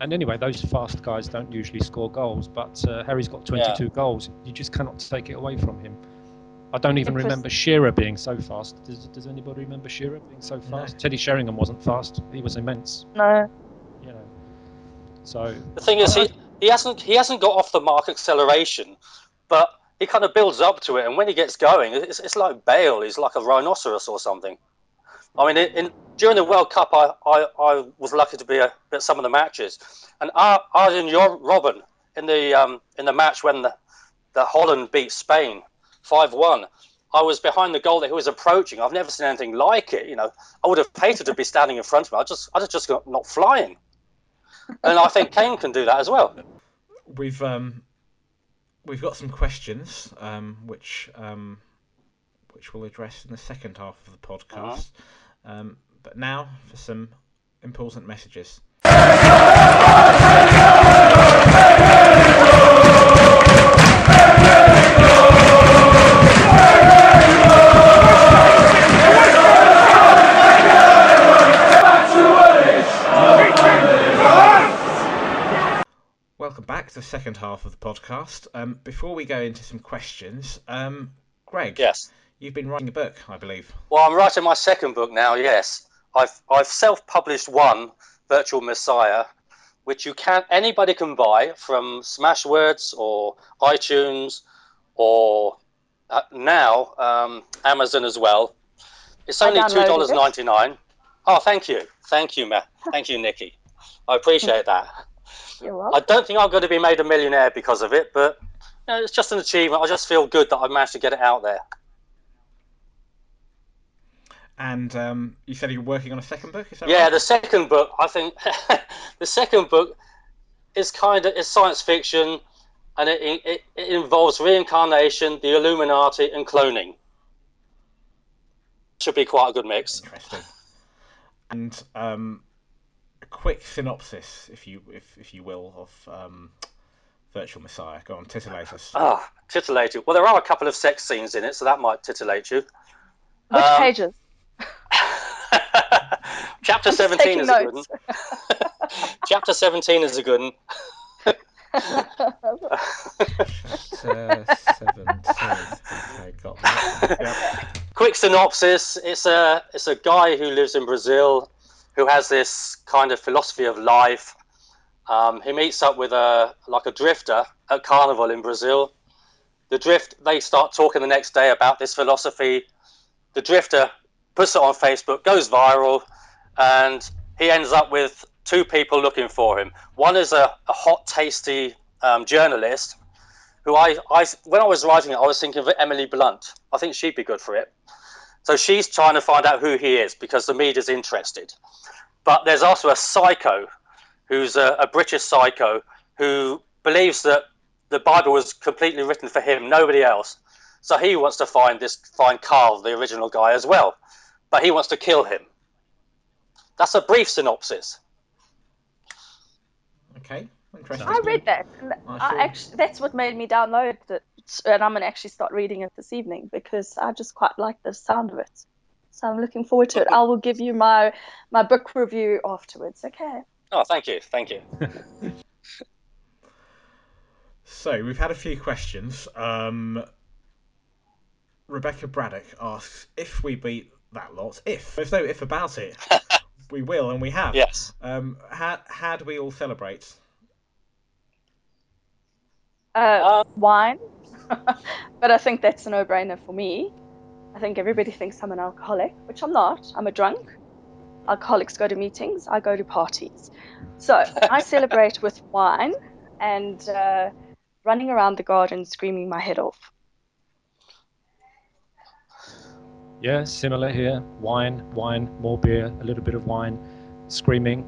And anyway, those fast guys don't usually score goals, but uh, Harry's got 22 goals. You just cannot take it away from him. I don't even remember Shearer being so fast. Does, does anybody remember Shearer being so No. fast? Teddy Sheringham wasn't fast. He was immense. No. You know. So The thing is, he, he hasn't he hasn't got off the mark acceleration, but he kind of builds up to it, and when he gets going, it's, it's like Bale. He's like a rhinoceros or something. I mean, in, in during the World Cup, I, I, I was lucky to be a, at some of the matches, and Ar- Arjen Robben in the um, in the match when the, the Holland beat Spain five one. I was behind the goal that he was approaching. I've never seen anything like it. You know, I would have hated to be standing in front of him. I just, I just got not flying. And I think Kane can do that as well. We've um we've got some questions um which um which we'll address in the second half of the podcast. Um, but now for some important messages. Welcome back to the second half of the podcast. Um, before we go into some questions, um, Greg, Yes. You've been writing a book, I believe. Well, I'm writing my second book now. Yes, I've I've self-published one, Virtual Messiah, which you can anybody can buy from Smashwords or iTunes or uh, now um, Amazon as well. It's only two dollars ninety nine. Oh, thank you, thank you, Matt. Thank you, Nikki. I appreciate that. You're I don't think I'm going to be made a millionaire because of it, but you know, it's just an achievement. I just feel good that I managed to get it out there. And um, you said you're working on a second book, is that Yeah, right? the second book, I think, the second book is kind of is science fiction, and it, it, it involves reincarnation, the Illuminati, and cloning. Should be quite a good mix. Interesting. And um, a quick synopsis, if you if, if you will, of um, Virtual Messiah. Go on, titillate us. Ah, titillating. Well, there are a couple of sex scenes in it, so that might titillate you. Which um, pages? Chapter I'm just 17 taking is a good one. Chapter 17 is a good one. Uh, seventeen. Okay, got that. Yep. quick synopsis it's a it's a guy who lives in brazil who has this kind of philosophy of life um, he meets up with a like a drifter at carnival in brazil the drift they start talking the next day about this philosophy the drifter puts it on facebook goes viral and he ends up with two people looking for him one is a, a hot tasty um, journalist who I, I when i was writing it i was thinking of emily blunt i think she'd be good for it so she's trying to find out who he is because the media's interested. But there's also a psycho who's a, a British psycho who believes that the Bible was completely written for him, nobody else. So he wants to find this find Carl, the original guy, as well. But he wants to kill him. That's a brief synopsis. Okay, interesting. I read that. and I I actually, that's what made me download it, and I'm gonna actually start reading it this evening because I just quite like the sound of it. So I'm looking forward to it. I will give you my my book review afterwards. Okay. Oh, thank you, thank you. So we've had a few questions. Um, Rebecca Braddock asks if we beat that lot. If there's no if about it, we will and we have. Yes. Um, how how do we all celebrate? Uh, Uh, wine, but I think that's a no-brainer for me. I think everybody thinks I'm an alcoholic, which I'm not. I'm a drunk. Alcoholics go to meetings. I go to parties. So I celebrate with wine and uh, running around the garden screaming my head off. Yeah, similar here. Wine, wine, more beer, a little bit of wine, screaming,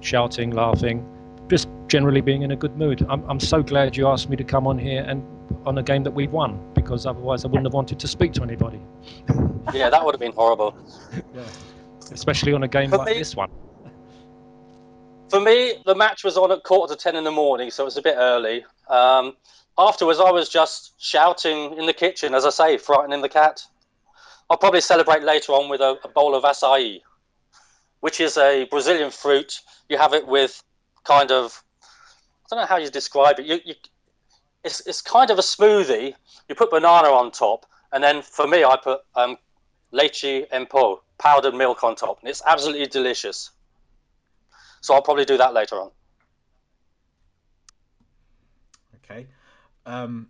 shouting, laughing, just generally being in a good mood. I'm, I'm so glad you asked me to come on here and on a game that we've won because otherwise I wouldn't have wanted to speak to anybody, yeah, that would have been horrible. especially on a game For like me- this one. For me, the match was on at quarter to ten in the morning, so it was a bit early. Um, afterwards, I was just shouting in the kitchen, as I say, frightening the cat. I'll probably celebrate later on with a, a bowl of acai, which is a Brazilian fruit. You have it with kind of, I don't know how you describe it. You, you, it's, it's kind of a smoothie. You put banana on top, and then for me, I put um, leche en po, powdered milk on top, and it's absolutely delicious. So I'll probably do that later on. Okay. Um,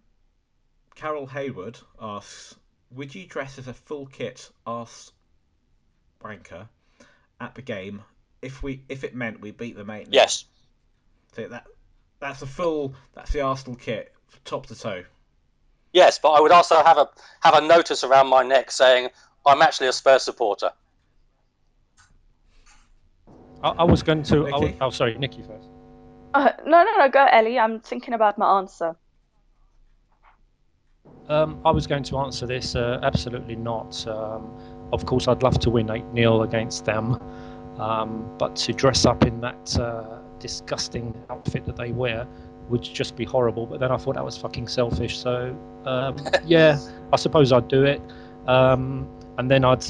Carol Hayward asks, "Would you dress as a full kit arse wanker at the game if we if it meant we beat the eight? 0 Yes. So that that's a full that's the Arsenal kit top to toe. Yes, but I would also have a have a notice around my neck saying I'm actually a Spurs supporter. I, I was going to. I was, oh, sorry, Nikki first. Uh, no, no, no, go, Ellie. I'm thinking about my answer. Um, I was going to answer this. Uh, absolutely not. Um, of course, I'd love to win 8 0 against them, um, but to dress up in that uh, disgusting outfit that they wear would just be horrible. But then I thought that was fucking selfish. So, um, yeah, I suppose I'd do it. Um, and then I'd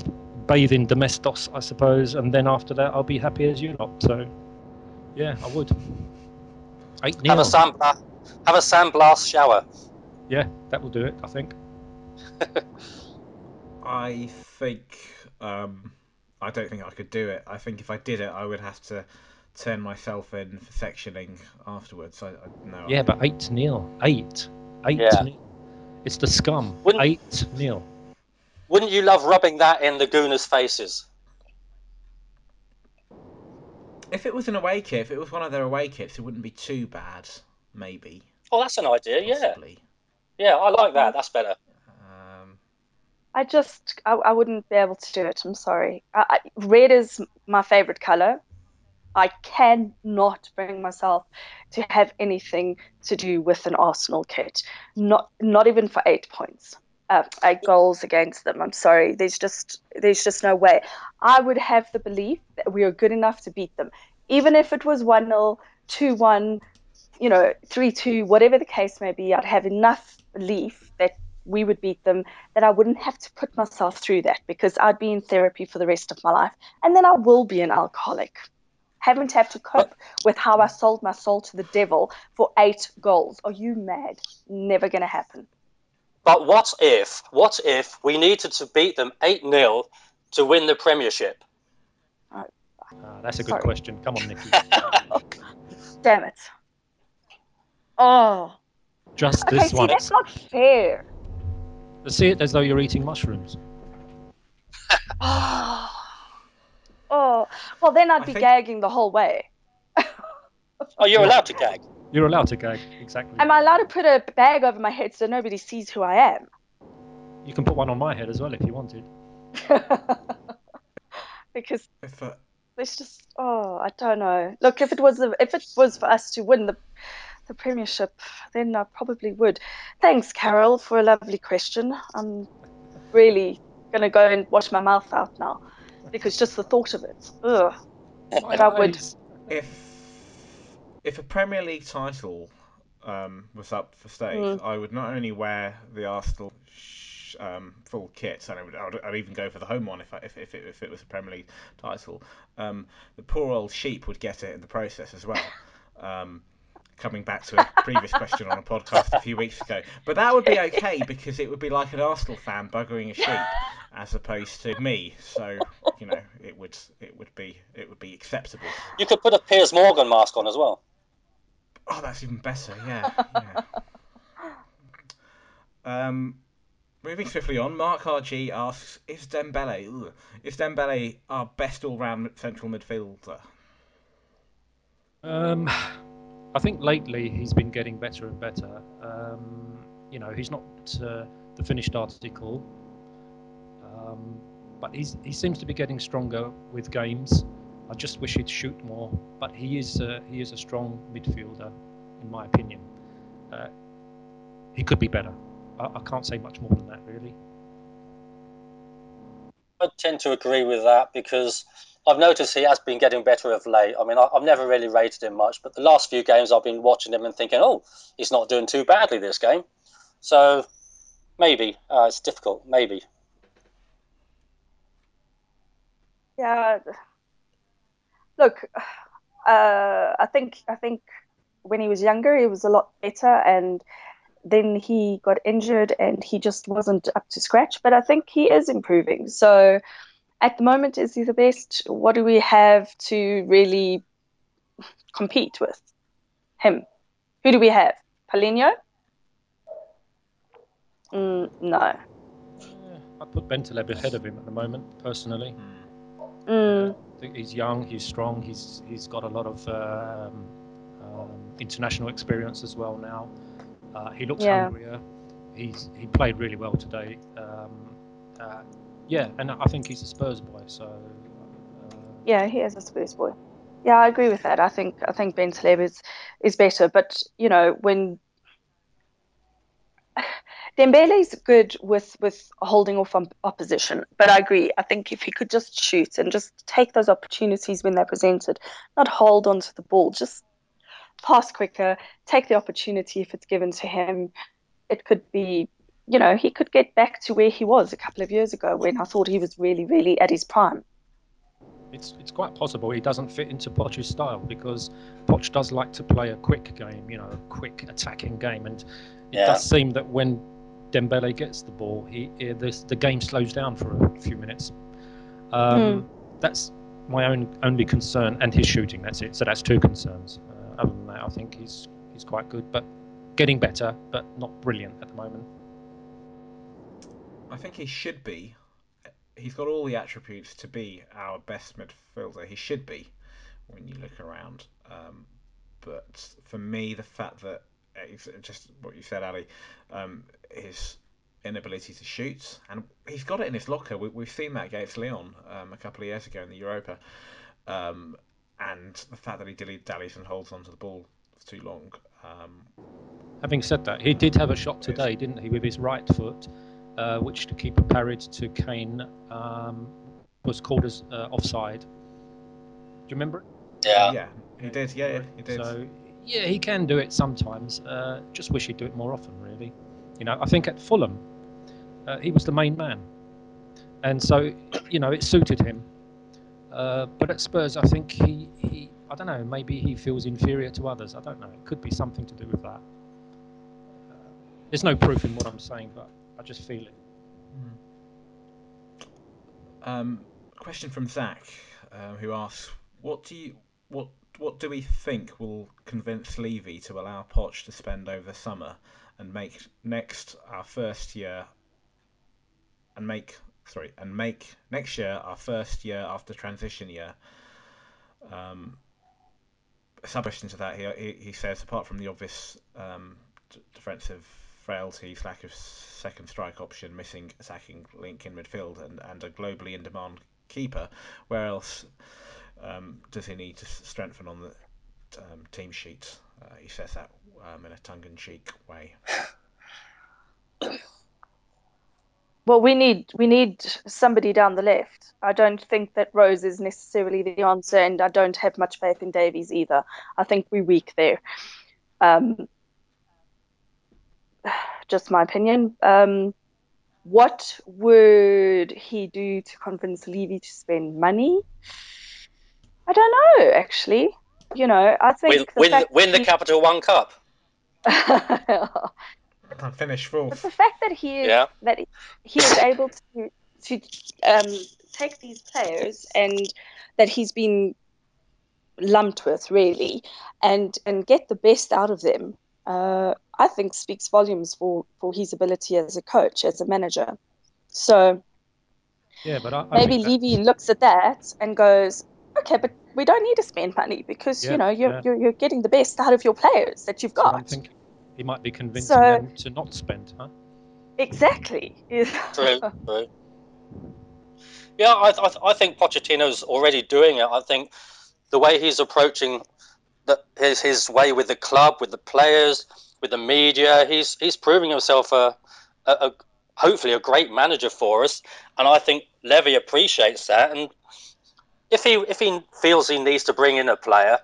bathe in Domestos, I suppose. And then after that, I'll be happy as you lot. So, yeah, I would. 8 Have 0. a sandblast, have a sandblast shower. Yeah, that will do it, I think. I think um, I don't think I could do it. I think if I did it, I would have to turn myself in for sectioning afterwards. I, I no. Yeah, but 8 0. 8. 8 Yeah. 0. It's the scum. Wouldn't- 8 0. Wouldn't you love rubbing that in the Gooners' faces? If it was an away kit, if it was one of their away kits, it wouldn't be too bad. Maybe. Oh, that's an idea. Possibly. yeah, I like that. That's better. Um, I just, I, I wouldn't be able to do it. I'm sorry. I, I, red is my favorite color. I cannot bring myself to have anything to do with an Arsenal kit. Not, not even for eight points, uh, eight goals against them. I'm sorry. There's just, there's just no way. I would have the belief that we are good enough to beat them, even if it was one 0 two one, you know, three two, whatever the case may be. I'd have enough belief that we would beat them that I wouldn't have to put myself through that because I'd be in therapy for the rest of my life. And then I will be an alcoholic. Haven't have to cope with how I sold my soul to the devil for eight goals. Are you mad? Never going to happen. But what if, what if we needed to beat them 8 0 to win the Premiership? Ah, that's a good Sorry. question. Come on, Nikki. Damn it. Oh. Just Okay, this see, one. that's not fair. See it as though you're eating mushrooms. Oh. Oh. Well, then I'd I be think- gagging the whole way. Oh, you're allowed to gag. You're allowed to gag. Exactly. Am I allowed to put a bag over my head so nobody sees who I am? You can put one on my head as well if you wanted. because if uh, it's just oh I don't know. Look, if it was if it was for us to win the the Premiership, then I probably would. Thanks, Carol, for a lovely question. I'm really gonna go and wash my mouth out now because just the thought of it. Ugh. I would- if if a Premier League title um, was up for stage, mm. I would not only wear the Arsenal sh- um, full kit, and I would, I'd, I'd, even go for the home one if, I, if, if, it, if it was a Premier League title. Um, the poor old sheep would get it in the process as well. Coming back to a previous question on a podcast a few weeks ago. But that would be okay because it would be like an Arsenal fan buggering a sheep as opposed to me. So you know, it would it would be it would be acceptable. You could put a Piers Morgan mask on as well. Oh, that's even better. Yeah. yeah. um, moving swiftly on, Mark RG asks: Is Dembele ugh, is Dembele our best all-round central midfielder? Um, I think lately he's been getting better and better. Um, you know, he's not uh, the finished article, um, but he's, he seems to be getting stronger with games. I just wish he'd shoot more, but he is uh, he is a strong midfielder, in my opinion. Uh, he could be better. I, I can't say much more than that, really. I tend to agree with that because I've noticed he has been getting better of late. I mean, I, have never really rated him much, but the last few games I've been watching him and thinking, oh, he's not doing too badly this game. So maybe uh, it's difficult. Maybe. Yeah. Look, uh, I think I think when he was younger, he was a lot better, and then he got injured and he just wasn't up to scratch. But I think he is improving. So at the moment, is he the best? What do we have to really compete with him? Who do we have? Paulinho? Mm, no. Yeah, I put Bentaleb ahead of him at the moment, personally. Mm. I think he's young, he's strong, he's he's got a lot of um, um, international experience as well now. Uh, he looks yeah. hungrier. He's he played really well today. Um, uh, yeah, and I think he's a Spurs boy. So. Uh, yeah, he is a Spurs boy. Yeah, I agree with that. I think I think Bentaleb is is better, but you know when Dembele's good with with holding off on opposition, but I agree. I think if he could just shoot and just take those opportunities when they're presented, not hold onto the ball, just pass quicker, take the opportunity if it's given to him. It could be you know, he could get back to where he was a couple of years ago when I thought he was really, really at his prime. It's, it's quite possible he doesn't fit into Poch's style because Poch does like to play a quick game, you know, a quick attacking game, and it yeah. does seem that when Dembele gets the ball, he, he the game slows down for a few minutes. Um, mm. That's my own only concern, and his shooting. That's it. So that's two concerns. Uh, other than that, I think he's he's quite good, but getting better, but not brilliant at the moment. I think he should be. He's got all the attributes to be our best midfielder. He should be when you look around. Um, but for me, the fact that just what you said, Ali, um, his inability to shoot, and he's got it in his locker. We, have seen that against Lyon um, a couple of years ago in the Europa, um, and the fact that he dilly dallies and holds onto the ball for too long. Um, Having said that, he did have a shot today, didn't he, with his right foot? Uh, which the keeper parried to Kane um, was called as uh, offside. Do you remember it? Yeah. Yeah, he did. Yeah, yeah, he did. So yeah, he can do it sometimes. Uh, just wish he'd do it more often, really. You know, I think at Fulham, uh, he was the main man, and so you know it suited him. Uh, but at Spurs, I think he, he, I don't know, maybe he feels inferior to others. I don't know. It could be something to do with that. Uh, there's no proof in what I'm saying, but I just feel it. Hmm. Um, question from Zach, uh, who asks, "What do you what what do we think will convince Levy to allow Poch to spend over the summer and make next our first year and make sorry and make next year our first year after transition year?" Um, sub question to that, he, he, he says apart from the obvious um, d- defensive frailties, lack of second strike option, missing attacking link in midfield, and, and a globally in demand keeper, where else um, does he need to strengthen on the um, team sheet? Uh, he says that um, in a tongue in cheek way. Well, we need we need somebody down the left. I don't think that Rose is necessarily the answer, and I don't have much faith in Davies either. I think we're weak there. Um, just my opinion. Um, what would he do to convince Levy to spend money? I don't know, actually. You know, I think win, the win, fact win the Capital One Cup. And finish But fourth. the fact that he is Yeah. that he is able to to um, take these players and that he's been lumped with really and and get the best out of them, uh, I think speaks volumes for for his ability as a coach, as a manager. So Yeah, but I, I maybe think Levy looks at that and goes, okay, but we don't need to spend money because Yeah, you know you're, yeah. you're you're getting the best out of your players that you've that's what I'm got. He might be convincing So- them to not spend, huh? Exactly. True, true. Yeah, I, I, I think Pochettino's already doing it. I think the way he's approaching the, his his way with the club, with the players, with the media, he's he's proving himself a, a, a hopefully a great manager for us. And I think Levy appreciates that. And if he if he feels he needs to bring in a player,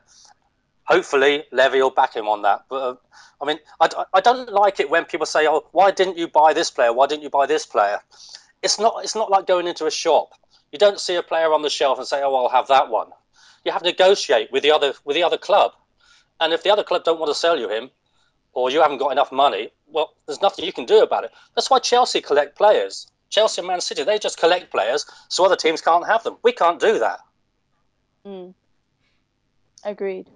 hopefully Levy will back him on that. But uh, I mean, I, I don't like it when people say, "Oh, why didn't you buy this player? Why didn't you buy this player?" It's not it's not like going into a shop. You don't see a player on the shelf and say, "Oh, I'll have that one." You have to negotiate with the other with the other club, and if the other club don't want to sell you him, or you haven't got enough money, well, there's nothing you can do about it. That's why Chelsea collect players. Chelsea and Man City, they just collect players so other teams can't have them. We can't do that. Mm. Agreed.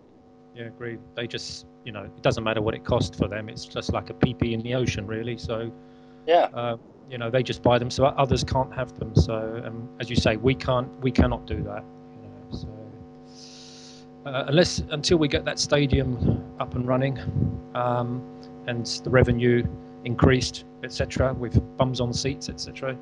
Yeah, agreed. They just, you know, it doesn't matter what it costs for them. It's just like a PP in the ocean, really. So, Yeah. uh, you know, they just buy them so others can't have them. So, um, as you say, we can't, we cannot do that. You know, so uh, unless until we get that stadium up and running, um, and the revenue increased, etc., with bums on seats, etc.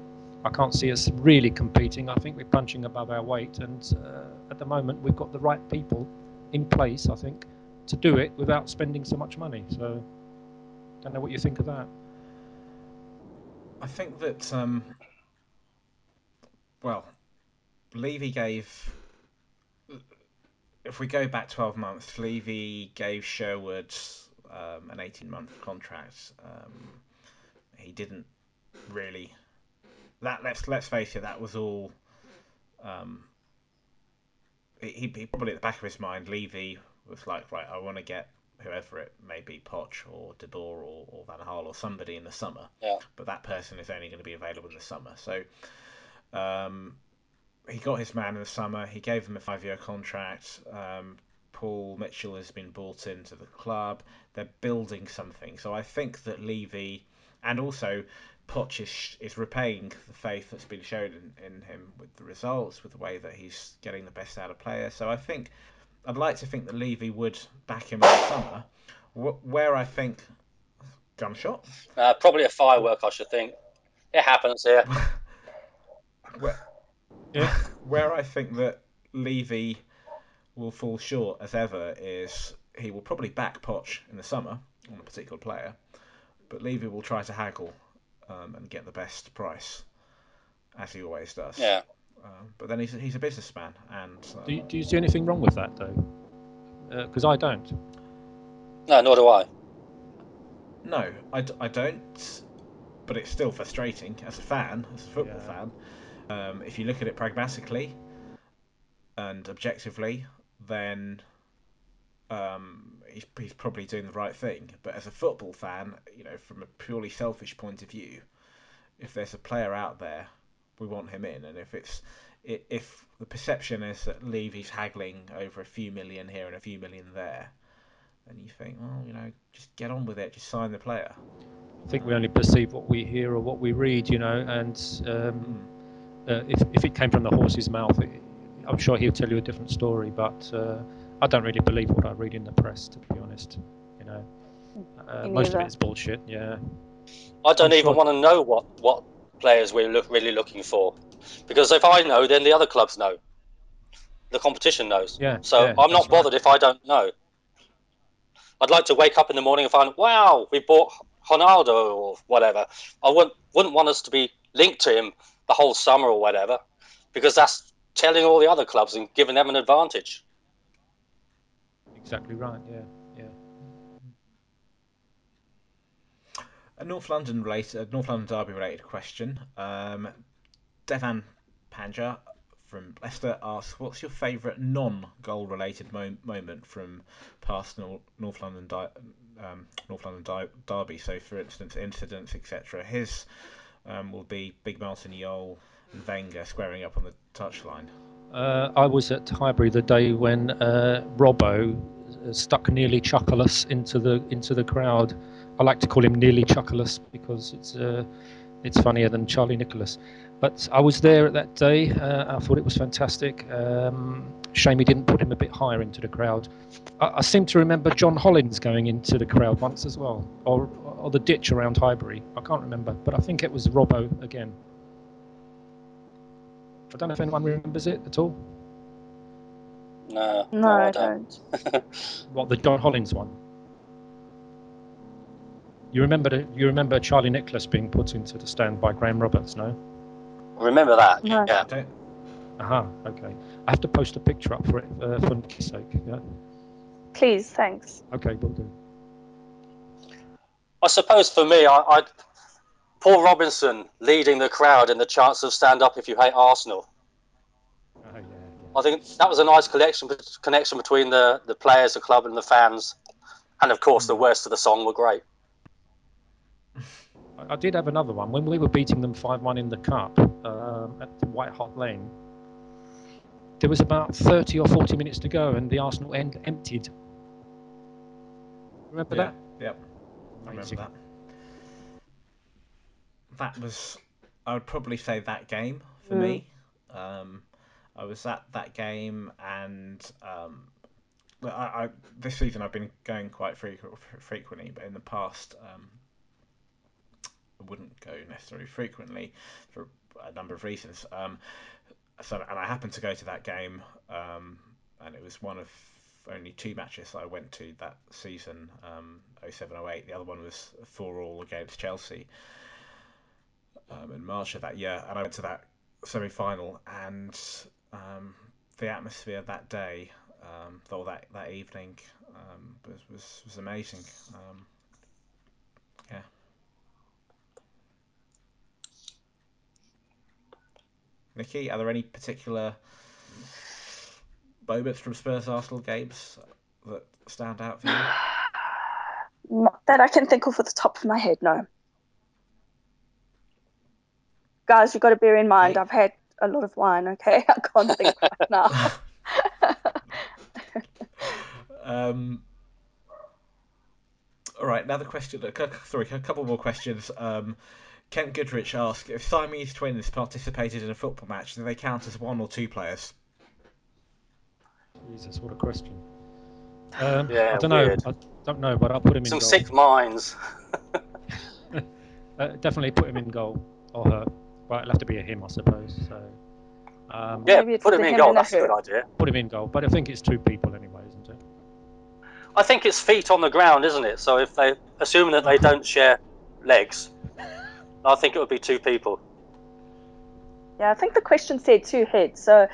I can't see us really competing. I think we're punching above our weight, and uh, at the moment we've got the right people in place, I think, to do it without spending so much money. So, I don't know what you think of that. I think that um, well, Levy gave. If we go back twelve months, Levy gave Sherwood um, an eighteen-month contract. Um, he didn't really. That let's let's face it, that was all. Um, he, he probably at the back of his mind, Levy was like, right, I want to get whoever it may be, Poch or De Boer or, or Van Gaal or somebody in the summer. Yeah. But that person is only going to be available in the summer. So um, he got his man in the summer. He gave him a five-year contract. Um, Paul Mitchell has been brought into the club. They're building something. So I think that Levy and also Poch is, is repaying the faith that's been shown in, in him with the results, with the way that he's getting the best out of players. So I think I'd like to think that Levy would back him in the summer. Where I think gunshot. Uh, probably a firework, I should think. It happens here. Where, Yeah. where I think that Levy will fall short as ever is he will probably back Poch in the summer on a particular player, but Levy will try to haggle um, and get the best price, as he always does. Yeah. Um, but then he's, he's a businessman, and um, Do you, do you see anything wrong with that, though? Because I don't. No, nor do I. no, I, d- I don't. But it's still frustrating as a fan, as a football Yeah. fan. Um, if you look at it pragmatically and objectively, then um, he's, he's probably doing the right thing. But as a football fan, you know, from a purely selfish point of view, if there's a player out there, we want him in. And if it's if the perception is that Levy's haggling over a few million here and a few million there, then you think, well, you know, just get on with it, just sign the player. I think we only perceive what we hear or what we read, you know. And um, Mm. Uh, if if it came from the horse's mouth, it, I'm sure he'll tell you a different story. But uh, I don't really believe what I read in the press, to be honest. You know, uh, most of it's bullshit. Yeah. I don't I'm even sure- want to know what, what players we're look, really looking for. Because if I know, then the other clubs know. The competition knows. Yeah. So yeah, I'm not that's right. bothered if I don't know. I'd like to wake up in the morning and find, wow, we bought Ronaldo or whatever. I wouldn't, wouldn't want us to be linked to him the whole summer or whatever, because that's telling all the other clubs and giving them an advantage. Exactly right. Yeah. Yeah. a North London related, a North London Derby related question. Um, Devan Panja from Leicester asks, "What's your favourite non-goal related mo- moment from past North, North London di- um, North London di- derby? So, for instance, incidents, etc. His um, will be Big Martin Jol and Wenger squaring up on the touchline. Uh, I was at Highbury the day when uh, Robbo stuck nearly chuckleless into the into the crowd. I like to call him nearly chuckleless because it's uh, it's funnier than Charlie Nicholas. But I was there at that day. Uh, I thought it was fantastic. Um, shame he didn't put him a bit higher into the crowd. I, I, seem to remember John Hollins going into the crowd once as well, or or the ditch around Highbury. I can't remember, but I think it was Robbo again. I don't know if anyone remembers it at all. No, No, I don't. What the John Hollins one? You remember the, you remember Charlie Nicholas being put into the stand by Graham Roberts, no? Remember that? No. Yeah. I don't. Aha, okay. I have to post a picture up for it uh, for Nikki's sake. Yeah. Please, thanks. Okay, we'll do. I suppose for me, I, I'd Paul Robinson leading the crowd in the chance of stand up if you hate Arsenal. Oh, yeah, yeah. I think that was a nice connection connection between the, the players, the club, and the fans. And of course, the words to the song were great. I, I did have another one when we were beating them five-one in the cup um, at the White Hart Lane. There was about thirty or forty minutes to go, and the Arsenal end emptied. Remember Yeah. that? Yep. I remember Amazing. that. That was, I would probably say that game for Mm. me. Um, I was at that game, and um, I, I this season I've been going quite frequently, but in the past um, I wouldn't go necessarily frequently for a number of reasons. Um, so, and I happened to go to that game, um, and it was one of only two matches I went to that season, um, 07-08. The other one was 4 all against Chelsea um, in March of that year, and I went to that semi-final, and um, the atmosphere that day, um, or that that evening, um, was, was was amazing. Um, yeah. Nikki, are there any particular moments from Spurs Arsenal games that stand out for you? Not that I can think of at the top of my head, no. Guys, you've got to bear in mind, Hey. I've had a lot of wine, okay? I can't think right now. um, all right, another question. Sorry, a couple more questions. Um, Kent Goodrich asked if Siamese twins participated in a football match, do they count as one or two players? Jesus, what a question. Um, Yeah, I don't know. I don't know, but I'll put him in Some goal. sick minds. Uh, definitely put him in goal or her. Well, it'll have to be a him, I suppose. So, um, Yeah, put him in him goal. That's a good idea. put him in goal. But I think it's two people anyway, isn't it? I think it's feet on the ground, isn't it? So if they, assuming that they don't share legs, I think it would be two people. Yeah, I think the question said two heads. So,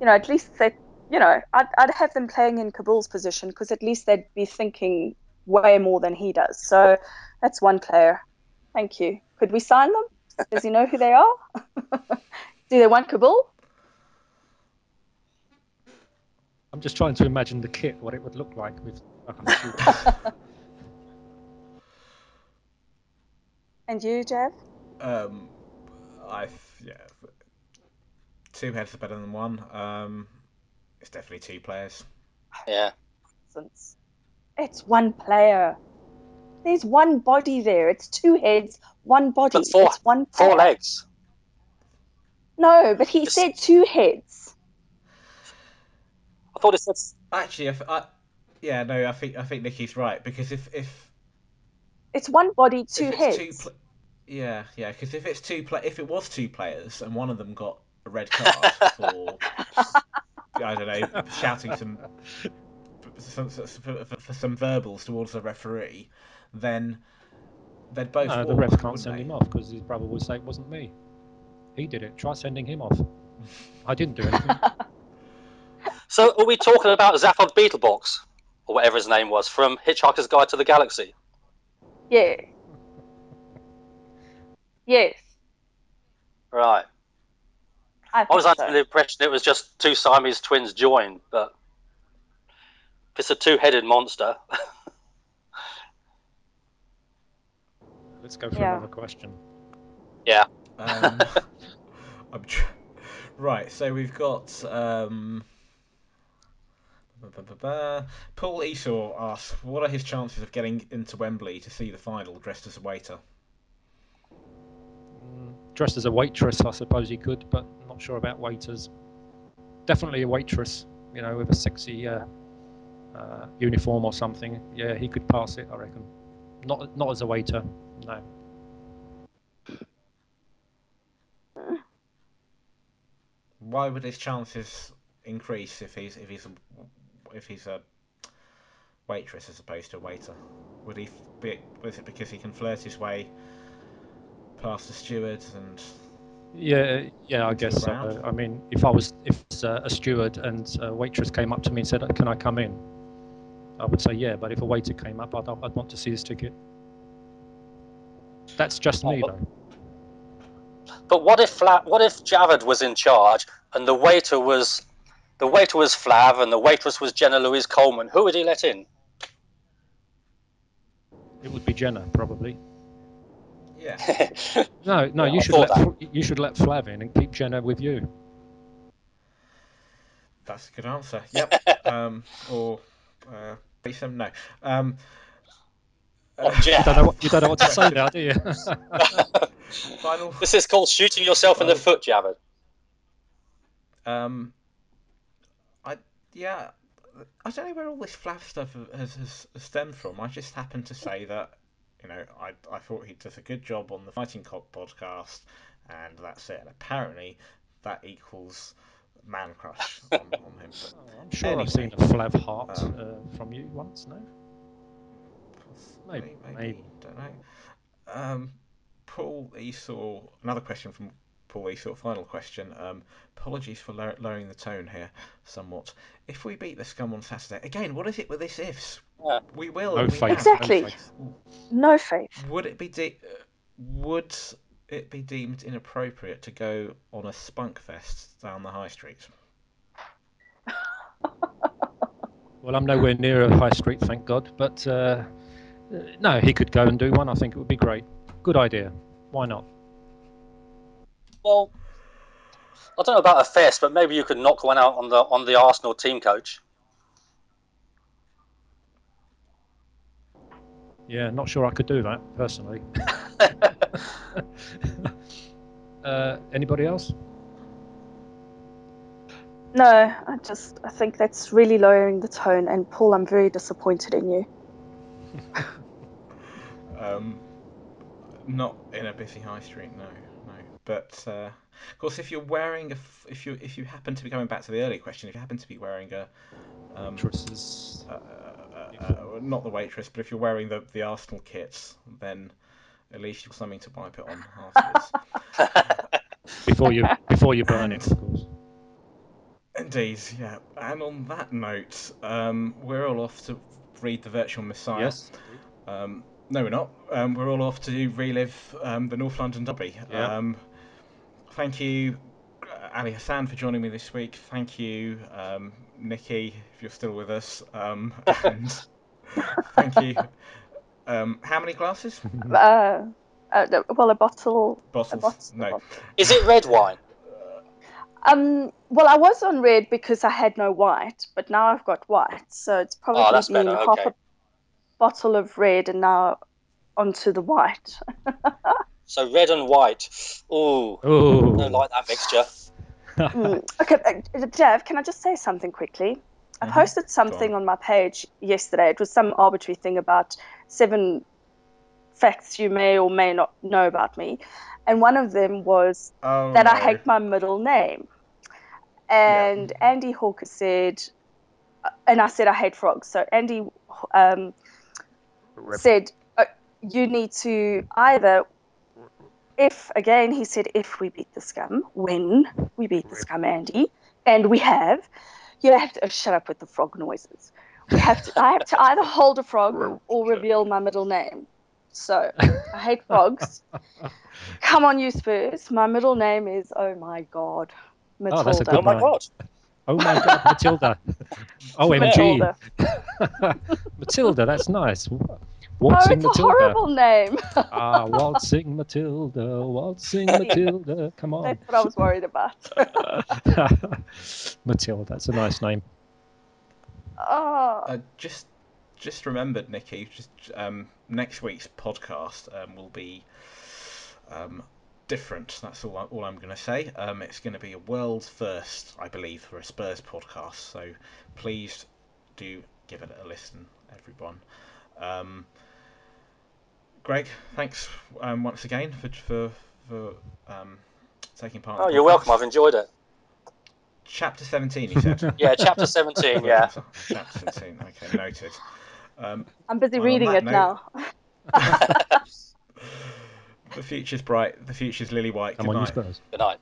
you know, at least they, you know, I'd, I'd have them playing in Kaboul's position because at least they'd be thinking way more than he does. So that's one player. Thank you. Could we sign them? Does he know who they are? Do they want Kabul? I'm just trying to imagine the kit, what it would look like with. And you, Jav? Um, I yeah, two heads are better than one. Um, it's definitely two players. Yeah. Since it's one player. There's one body there. It's two heads, one body. But four- it's one player. Four legs. No, but he Just- said two heads. I thought it said. Actually, if I, yeah, no, I think I think Nikki's right because if if It's one body, two if heads. it's two pla yeah, yeah, because if it's two play, if it was two players and one of them got a red card for I don't know shouting some, some, some for, for, for some verbals towards the referee, then they'd both. no, the walk, ref can't send they? him off because his brother would say it wasn't me. He did it. Try sending him off. I didn't do anything. So are we talking about Zaphod Beeblebrox, or whatever his name was, from Hitchhiker's Guide to the Galaxy? Yeah. Yes. Right. I, I was think under so. the impression it was just two Siamese twins joined, but if it's a two-headed monster, Let's go for Yeah. another question. Yeah. Um, I'm tr- right, so we've got um. Paul Esau asks, "What are his chances of getting into Wembley to see the final dressed as a waiter?" Dressed as a waitress, I suppose he could, but I'm not sure about waiters. Definitely a waitress, you know, with a sexy uh, uh, uniform or something. Yeah, he could pass it, I reckon. Not not as a waiter, no. Why would his chances increase if he's if he's a, if he's a waitress as opposed to a waiter? Would he be? Was it because he can flirt his way past the stewards and? Yeah, yeah, I guess so. ground? I mean, if I was if uh, a steward and a waitress came up to me and said, "Can I come in?" I would say yeah. But if a waiter came up, I'd, I'd want to see his ticket. That's just me, Oh, though. but what if Fla- what if Javed was in charge and the waiter was the waiter was Flav and the waitress was Jenna Louise Coleman? Who would he let in? It would be Jenna, probably. Yeah. No, no, Yeah, you I should let Fl- you should let Flav in and keep Jenna with you. That's a good answer. Yep. um, or uh, Beetham? No. Um, uh, You don't know what, you don't know what to say now, do you? final. This is called shooting yourself in the foot, Javed. Um, I yeah. I don't know where all this flav stuff has, has, has stemmed from. I just happened to say that, you know, I, I thought he does a good job on the Fighting Cock podcast, and that's it. And apparently, that equals man crush on, on him. But I'm sure I've seen a Flav heart um, uh, from you once, no? Maybe, Maybe, maybe, maybe. don't know. Um, Paul Esau, another question from Paul Esau. Final question. Um, apologies for lowering the tone here somewhat. If we beat the scum on Saturday, again, what is it with this ifs? Yeah. We will. No we faith. Exactly. No faith. No faith. Would it be de- uh, would it be deemed inappropriate to go on a spunk fest down the high street? Well, I'm nowhere near a high street, thank God. But uh, uh, no, he could go and do one. I think it would be great. Good idea. Why not? Well, I don't know about a fest, but maybe you could knock one out on the on the Arsenal team coach. Yeah, not sure I could do that personally. uh, anybody else? No, I just I think that's really lowering the tone. And Paul, I'm very disappointed in you. Um, not in a busy high street, no, no. But uh, of course, if you're wearing a, f- if you if you happen to be going back to the earlier question, if you happen to be wearing a, um, Actresses. uh, uh, uh, not the waitress, but if you're wearing the the Arsenal kits, then at least you've something to wipe it on afterwards. before you before you burn it, of course. Indeed, yeah. And on that note, um, we're all off to read the Virtual Messiah. Yes. Um, no, we're not. Um, we're all off to relive um, the North London Derby. Yeah. Um, thank you, uh, Ali Hassan, for joining me this week. Thank you, um, Nikki, if you're still with us. Um, and thank you. Um, how many glasses? Uh, uh, well, a bottle. A bottle. No. Is it red wine? Um. Well, I was on red because I had no white, but now I've got white, so it's probably Oh, been better, half okay. a bottle of red and now onto the white. So red and white. Ooh, Oh. don't like that mixture. Mm. Okay, uh, Jav, can I just say something quickly? I posted something on my page yesterday. It was some arbitrary thing about seven facts you may or may not know about me. And one of them was Oh, that I hate my middle name. And Andy Hawker said, uh, and I said I hate frogs. So Andy um, said, uh, you need to either, if, again, he said, if we beat the scum, when we beat the scum, Andy, and we have, you have to oh, shut up with the frog noises. We have to, I have to either hold a frog or reveal my middle name. So I hate frogs. Come on, you Spurs. My middle name is oh my god, oh, Matilda. Oh, that's a good Oh my Right. god! Oh my God, Matilda. OMG. Matilda. Matilda, that's nice. Oh, Waltzing it's a Matilda. horrible name. Ah, waltzing Matilda, waltzing Matilda. Come on. That's what I was worried about. Matilda, that's a nice name. Oh, Uh, just just remembered, Nikki. Just um, next week's podcast um, will be um, different. That's all. I, all I'm going to say. Um, it's going to be a world's first, I believe, for a Spurs podcast. So please do give it a listen, everyone. Um, Greg, thanks um, once again for for, for um, taking part. Oh, you're welcome. I've enjoyed it. Chapter 17, you said. Yeah, chapter 17. Yeah. Chapter 17. Okay, noted. Um, I'm busy reading it note- now. the future's bright. The future's lily white. Come Good on, you night. Spurs. Good night.